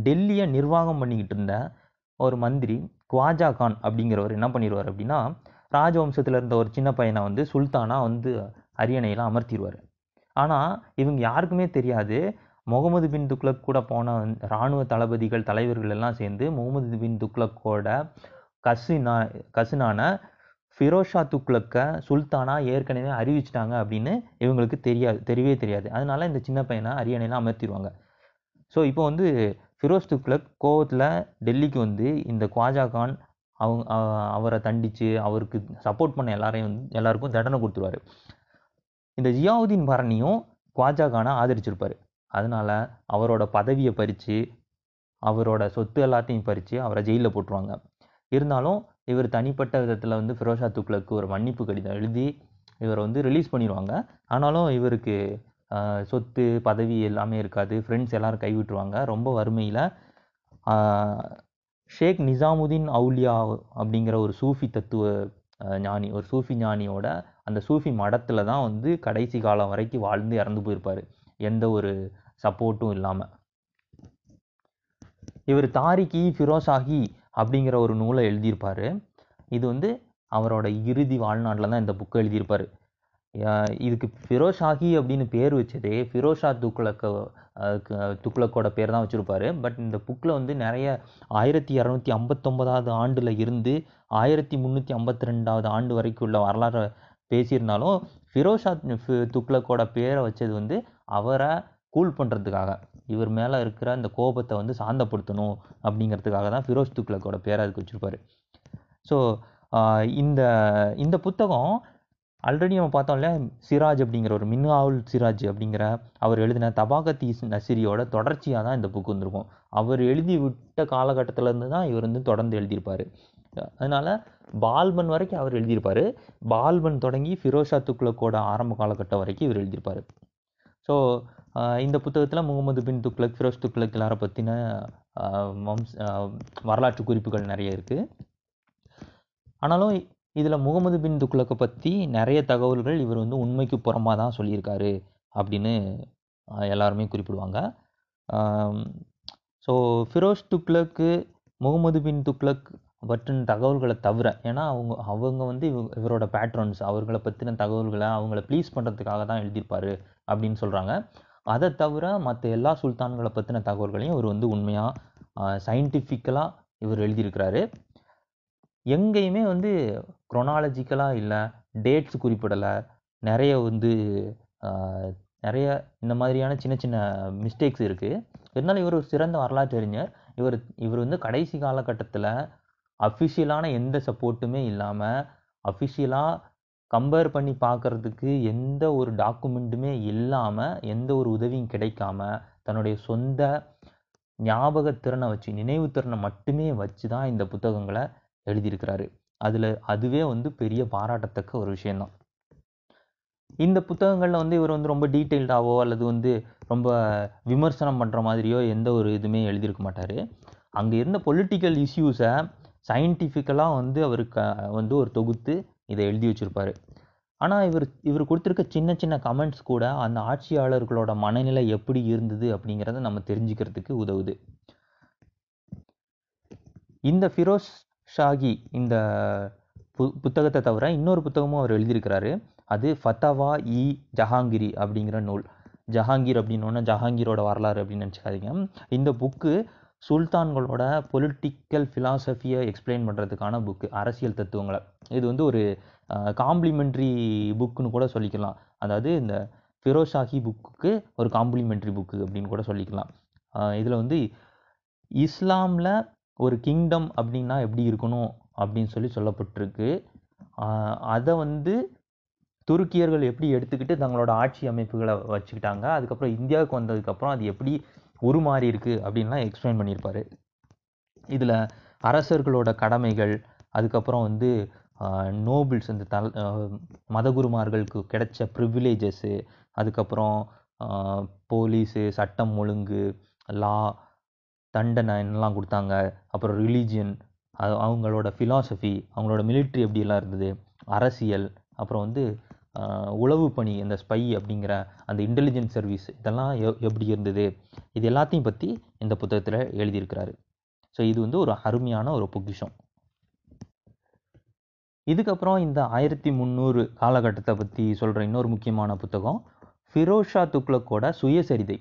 டெல்லியை நிர்வாகம் பண்ணிக்கிட்டு இருந்த ஒரு மந்திரி குவாஜா கான் அப்படிங்கிறவர் என்ன பண்ணிடுவார் அப்படின்னா ராஜவம்சத்தில் இருந்த ஒரு சின்ன பையனை வந்து சுல்தானாக வந்து அரியணையில் அமர்த்திடுவார் ஆனால் இவங்க யாருக்குமே தெரியாது. முகமது பின் துக்ளக் கூட போன இராணுவ தளபதிகள் தலைவர்கள் எல்லாம் சேர்ந்து முகமது பின் துக்ளக்கோட கசினா கசினான ஃபிரோஷா துக்ளக்கை சுல்தானா ஏற்கனவே அறிவிச்சிட்டாங்க அப்படின்னு இவங்களுக்கு தெரியாது தெரியவே தெரியாது. அதனால இந்த சின்ன பையனை அரியணையில் அமர்த்திடுவாங்க ஸோ இப்போ வந்து ஃபிரோஸ் துக்ளக் கோவத்தில் டெல்லிக்கு வந்து இந்த குவாஜா கான் அவங்க அவரை தண்டித்து அவருக்கு சப்போர்ட் பண்ண எல்லாரையும் வந்து எல்லாருக்கும் தண்டனை கொடுத்துருவாரு. இந்த ஜியாவுதீன் பரணியும் குவாஜா கானை ஆதரிச்சிருப்பார். அதனால் அவரோட பதவியை பறித்து அவரோட சொத்து எல்லாத்தையும் பறித்து அவரை ஜெயிலில் போட்டுருவாங்க. இருந்தாலும் இவர் தனிப்பட்ட விதத்தில் வந்து ஃபிரோஷா துக்ளக்கு ஒரு மன்னிப்பு கடிதம் எழுதி இவரை வந்து ரிலீஸ் பண்ணிடுவாங்க ஆனாலும் இவருக்கு சொத்து பதவி எல்லாமே இருக்காது. ஃப்ரெண்ட்ஸ் எல்லோரும் கைவிட்டுருவாங்க. ரொம்ப வறுமையில் ஷேக் நிசாமுதீன் அவுலியா அப்படிங்கிற ஒரு சூஃபி தத்துவ ஞானி ஒரு சூஃபி ஞானியோட அந்த சூஃபி மடத்தில் தான் வந்து கடைசி காலம் வரைக்கும் வாழ்ந்து இறந்து போயிருப்பார். எந்த ஒரு சப்போர்ட்டும் இல்லாமல் இவர் தாரிகி ஃபிரோசாகி அப்படிங்கிற ஒரு நூலை எழுதியிருப்பார். இது வந்து அவரோட இறுதி வாழ்நாட்டில் தான் இந்த புக்கை எழுதியிருப்பார். இதுக்கு ஃபிரோஷாகி அப்படின்னு பேர் வச்சதே ஃபிரோஷா துக்ளக்க துக்ளக்கோட பேர் தான் வச்சுருப்பாரு. பட் இந்த புக்கில் வந்து நிறைய ஆயிரத்தி இரநூத்தி ஐம்பத்தொம்பதாவது ஆண்டில் இருந்து ஆயிரத்தி முந்நூற்றி ஐம்பத்தி ரெண்டாவது ஆண்டு வரைக்கும் உள்ள வரலாறை பேசியிருந்தாலும் ஃபிரோஷா துக்ளக்கோட பேரை வச்சது வந்து அவரை கூல் பண்ணுறதுக்காக இவர் மேலே இருக்கிற அந்த கோபத்தை வந்து சாந்தப்படுத்தணும் அப்படிங்கிறதுக்காக தான் ஃபிரோஸ் துக்ளக்கோட பேரை அதுக்கு வச்சுருப்பாரு. ஸோ இந்த இந்த புத்தகம் ஆல்ரெடி நம்ம பார்த்தோம்ல சிராஜ் அப்படிங்கிற ஒரு மின்னாவுல் சிராஜ் அப்படிங்கிற அவர் எழுதின தபாகத் இஸ் நசிரியோட தொடர்ச்சியாக தான் இந்த புக் வந்திருக்கும். அவர் எழுதி விட்ட காலகட்டத்திலேருந்து தான் இவர் வந்து தொடர்ந்து எழுதியிருப்பார். அதனால் பால்பன் வரைக்கும் அவர் எழுதியிருப்பார். பால்பன் தொடங்கி ஃபிரோஷா துக்ளக்கோட ஆரம்ப காலகட்டம் வரைக்கும் இவர் எழுதியிருப்பார். ஸோ இந்த புத்தகத்தில் முகமது பின் துக்ளக் ஃபிரோஸ் துக்ளக் எல்லாரை பற்றின வம்ச வரலாற்று குறிப்புகள் நிறைய இருக்குது ஆனாலும் இதில் முகமது பின் துக்ளக்கை பற்றி நிறைய தகவல்கள் இவர் வந்து உண்மைக்கு புறமாக தான் சொல்லியிருக்காரு அப்படின்னு எல்லாருமே குறிப்பிடுவாங்க. ஸோ ஃபிரோஸ் துக்ளக்கு முகமது பின் துக்ளக் பற்றின தகவல்களை தவிர ஏன்னா அவங்க அவங்க வந்து இவரோட பேட்ரன்ஸ் அவர்களை பற்றின தகவல்களை அவங்கள ப்ளீஸ் பண்ணுறதுக்காக தான் எழுதியிருப்பார் அப்படின்னு சொல்கிறாங்க அதை தவிர மற்ற எல்லா சுல்தான்களை பற்றின தகவல்களையும் இவர் வந்து உண்மையாக சயின்டிஃபிக்கலாக இவர் எழுதியிருக்கிறாரு. எங்கேயுமே வந்து குரோனாலஜிக்கலாக இல்லை டேட்ஸ் குறிப்பிடலை. நிறைய வந்து நிறைய இந்த மாதிரியான சின்ன சின்ன மிஸ்டேக்ஸ் இருக்குது இருந்தாலும் இவர் ஒரு சிறந்த வரலாற்று அறிஞர். இவர் இவர் வந்து கடைசி காலகட்டத்தில் அஃபிஷியலான எந்த சப்போர்ட்டுமே இல்லாமல் அஃபிஷியலாக கம்பேர் பண்ணி பார்க்குறதுக்கு எந்த ஒரு டாக்குமெண்ட்டுமே இல்லாமல் எந்த ஒரு உதவியும் கிடைக்காம தன்னுடைய சொந்த ஞாபகத்திறனை வச்சு நினைவுத்திறனை மட்டுமே வச்சு தான் இந்த புத்தகங்களை எழுதியிருக்கிறாரு. அதில் அதுவே வந்து பெரிய பாராட்டத்தக்க ஒரு விஷயந்தான் இந்த புத்தகங்களில் வந்து இவர் வந்து ரொம்ப டீட்டெயில்டாவோ அல்லது வந்து ரொம்ப விமர்சனம் பண்ணுற மாதிரியோ எந்த ஒரு இதுவுமே எழுதியிருக்க மாட்டார். அங்கே இருந்த பொலிட்டிக்கல் இஷ்யூஸை சயின்டிஃபிக்கலாக வந்து அவர் க வந்து ஒரு தொகுத்து இதை எழுதி வச்சுருப்பார். ஆனால் இவர் இவர் கொடுத்துருக்க சின்ன சின்ன கமெண்ட்ஸ் கூட அந்த ஆட்சியாளர்களோட மனநிலை எப்படி இருந்தது அப்படிங்கிறத நம்ம தெரிஞ்சுக்கிறதுக்கு உதவுது. இந்த ஃபிரோஸ் ஷாகி இந்த பு புத்தகத்தை தவிர இன்னொரு புத்தகமும் அவர் எழுதியிருக்கிறாரு. அது ஃபத்தவா இ ஜஹாங்கிரி அப்படிங்கிற நூல். ஜஹாங்கீர் அப்படின்னோன்னா ஜஹாங்கீரோட வரலாறு அப்படின்னு நினச்சிக்காதீங்க. இந்த புக்கு சுல்தான்களோட பொலிட்டிக்கல் ஃபிலாசபியை எக்ஸ்பிளைன் பண்ணுறதுக்கான புக்கு அரசியல் தத்துவங்களை. இது வந்து ஒரு காம்ப்ளிமெண்ட்ரி புக்குன்னு கூட சொல்லிக்கலாம். அதாவது இந்த ஃபிரோஷாஹி புக்குக்கு ஒரு காம்ப்ளிமெண்ட்ரி புக்கு அப்படின்னு கூட சொல்லிக்கலாம். இதில் வந்து இஸ்லாமில் ஒரு கிங்டம் அப்படின்னா எப்படி இருக்கணும் அப்படின்னு சொல்லி சொல்லப்பட்டிருக்கு. அதை வந்து துருக்கியர்கள் எப்படி எடுத்துக்கிட்டு தங்களோட ஆட்சி அமைப்புகளை வச்சுக்கிட்டாங்க அதுக்கப்புறம் இந்தியாவுக்கு வந்ததுக்கப்புறம் அது எப்படி உருமாறி இருக்கு அப்படின்லாம் எக்ஸ்பிளைன் பண்ணியிருப்பாரு. இதில் அரசர்களோட கடமைகள் அதுக்கப்புறம் வந்து நோபிள்ஸ் இந்த தல் மதகுருமார்களுக்கு கிடைச்ச ப்ரிவிலேஜஸ்ஸு அதுக்கப்புறம் போலீஸு சட்டம் ஒழுங்கு லா தண்டனை என்னெல்லாம் கொடுத்தாங்க அப்புறம் ரிலீஜியன் அது அவங்களோட ஃபிலாசபி அவங்களோட மிலிட்ரி எப்படியெல்லாம் இருந்தது அரசியல் அப்புறம் வந்து உளவு பணி அந்த ஸ்பை அப்படிங்கிற அந்த இன்டெலிஜென்ஸ் சர்வீஸ் இதெல்லாம் எ எப்படி இருந்தது இது எல்லாத்தையும் பற்றி இந்த புத்தகத்தில் எழுதியிருக்கிறாரு. ஸோ இது வந்து ஒரு அருமையான ஒரு பொக்கிஷம். இதுக்கப்புறம் இந்த ஆயிரத்தி முந்நூறு காலகட்டத்தை பற்றி சொல்கிற இன்னொரு முக்கியமான புத்தகம் ஃபிரோஷா துக்ளக்கோட சுயசரிதை.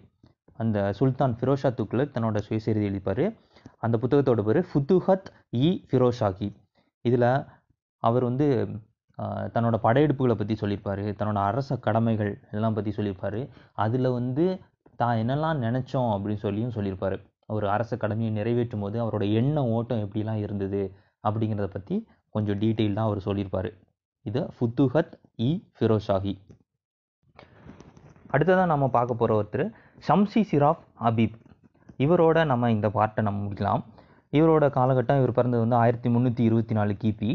அந்த சுல்தான் ஃபிரோஷா துக்ளக் தன்னோட சுயசரிதை எழுதிப்பார். அந்த புத்தகத்தோட பேர் ஃபுத்துஹத் இ ஃபிரோஷாகி. இதில் அவர் வந்து தன்னோட படையெடுப்புகளை பற்றி சொல்லியிருப்பார். தன்னோட அரச கடமைகள் எல்லாம் பற்றி சொல்லியிருப்பார். அதில் வந்து தான் என்னெல்லாம் நினச்சோம் அப்படின்னு சொல்லியும் சொல்லியிருப்பார். ஒரு அரச கடமையை நிறைவேற்றும் போது அவரோட எண்ண ஓட்டம் எப்படிலாம் இருந்தது அப்படிங்கிறத பற்றி கொஞ்சம் டீட்டெயில்டாக அவர் சொல்லியிருப்பார். இது ஃபுத்துஹத் இ ஃபிரோஷாஹி அடுத்ததாக நம்ம பார்க்க போகிற ஒருத்தர் ஷம்சி சிராஃப் அபீப் இவரோட நம்ம இந்த பார்ட்டை நம்ம முடிக்கலாம். இவரோட காலகட்டம் இவர் பிறந்தது வந்து ஆயிரத்தி முந்நூற்றி இருபத்தி நாலு கிபி.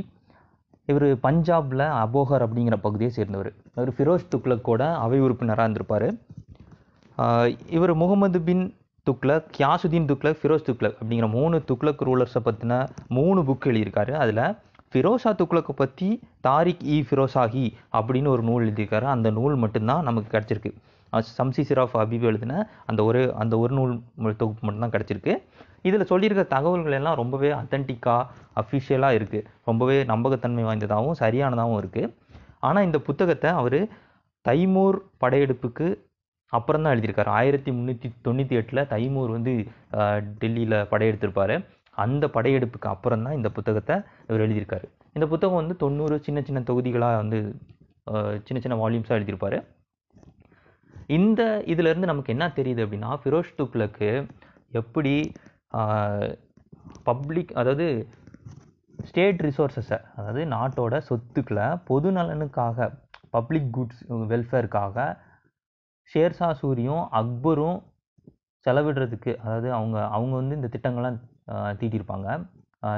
இவர் பஞ்சாபில் அபோகர் அப்படிங்கிற பகுதியை சேர்ந்தவர். இவர் ஃபிரோஸ் துக்லக்கோட அவை உறுப்பினராக இருந்திருப்பார். இவர் முகமது பின் துக்லக் கியாசுதீன் துக்லக் ஃபிரோஸ் துக்லக் அப்படிங்கிற மூணு துக்லக் ரூலர்ஸை பற்றின மூணு புக் எழுதியிருக்காரு. அதில் ஃபிரோஷா துக்லக்கை பற்றி தாரிக் இ ஃபிரோசாஹி அப்படின்னு ஒரு நூல் எழுதியிருக்காரு. அந்த நூல் மட்டும்தான் நமக்கு கிடச்சிருக்கு. சம்சிசிர் ஆஃப் அபிப் எழுதின அந்த ஒரு அந்த ஒரு நூல் தொகுப்பு மட்டும்தான் கிடச்சிருக்கு. இதில் சொல்லியிருக்க தகவல்கள் எல்லாம் ரொம்பவே அத்தன்டிக்காக அஃபிஷியலாக இருக்குது ரொம்பவே நம்பகத்தன்மை வாய்ந்ததாகவும் சரியானதாகவும் இருக்குது ஆனால் இந்த புத்தகத்தை அவர் தைமூர் படையெடுப்புக்கு அப்புறம் தான் எழுதியிருக்காரு. ஆயிரத்தி முந்நூற்றி தொண்ணூற்றி எட்டில் தைமூர் வந்து டெல்லியில் படையெடுத்திருப்பார். அந்த படையெடுப்புக்கு அப்புறம் தான் இந்த புத்தகத்தை இவர் எழுதியிருக்காரு. இந்த புத்தகம் வந்து தொண்ணூறு சின்ன சின்ன தொகுதிகளாக வந்து சின்ன சின்ன வால்யூம்ஸாக எழுதியிருப்பார். இந்த இதிலேருந்து நமக்கு என்ன தெரியுது அப்படின்னா ஃபிரோஷ் துக்ளக்கு எப்படி பப்ளிக் அதாவது ஸ்டேட் ரிசோர்ஸஸை அதாவது நாட்டோட சொத்துக்களை பொது நலனுக்காக பப்ளிக் குட்ஸ் வெல்ஃபேருக்காக ஷேர்ஷா சூரியும் அக்பரும் செலவிடுறதுக்கு அதாவது அவங்க அவங்க வந்து இந்த திட்டங்கள்லாம் தீட்டியிருப்பாங்க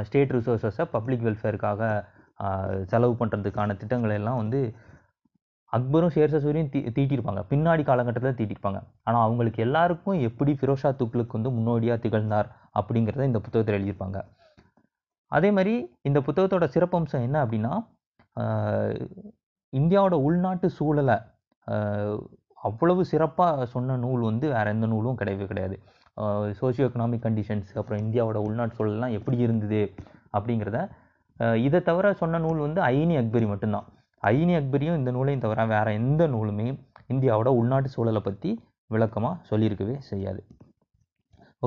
ஸ்டேட் ரிசோர்ஸஸை பப்ளிக் வெல்ஃபேருக்காக செலவு பண்ணுறதுக்கான திட்டங்களை எல்லாம் வந்து அக்பரும் ஷேர்ஷா தீ தீட்டியிருப்பாங்க பின்னாடி காலகட்டத்தில் தீட்டியிருப்பாங்க ஆனால் அவங்களுக்கு எல்லாருக்கும் எப்படி ஃபிரோஷா துக்லுக்கு வந்து முன்னோடியாக திகழ்ந்தார் அப்படிங்கிறத இந்த புத்தகத்தில் எழுதியிருப்பாங்க. அதே மாதிரி இந்த புத்தகத்தோட சிறப்பம்சம் என்ன அப்படின்னா இந்தியாவோட உள்நாட்டு சூழலை அவ்வளவு சிறப்பாக சொன்ன நூல் வந்து வேறு எந்த நூலும் கிடையவே கிடையாது. சோசியோ எக்கனாமிக் கண்டிஷன்ஸ் அப்புறம் இந்தியாவோட உள்நாட்டு சூழல்லாம் எப்படி இருந்தது அப்படிங்கிறத இதை தவிர சொன்ன நூல் வந்து ஐனி அக்பரி மட்டும்தான். ஐனி அக்பரியும் இந்த நூலையும் தவிர வேறு எந்த நூலுமே இந்தியாவோட உள்நாட்டு சூழலை பற்றி விளக்கமாக சொல்லியிருக்கவே செய்யாது.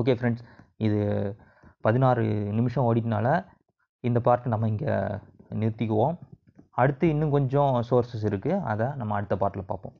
ஓகே ஃப்ரெண்ட்ஸ் இது பதினாறு நிமிஷம் ஓடினால இந்த பார்ட் நம்ம இங்கே நிறுத்திக்குவோம். அடுத்து இன்னும் கொஞ்சம் சோர்சஸ் இருக்குது அதை நம்ம அடுத்த பார்ட்டில் பார்ப்போம்.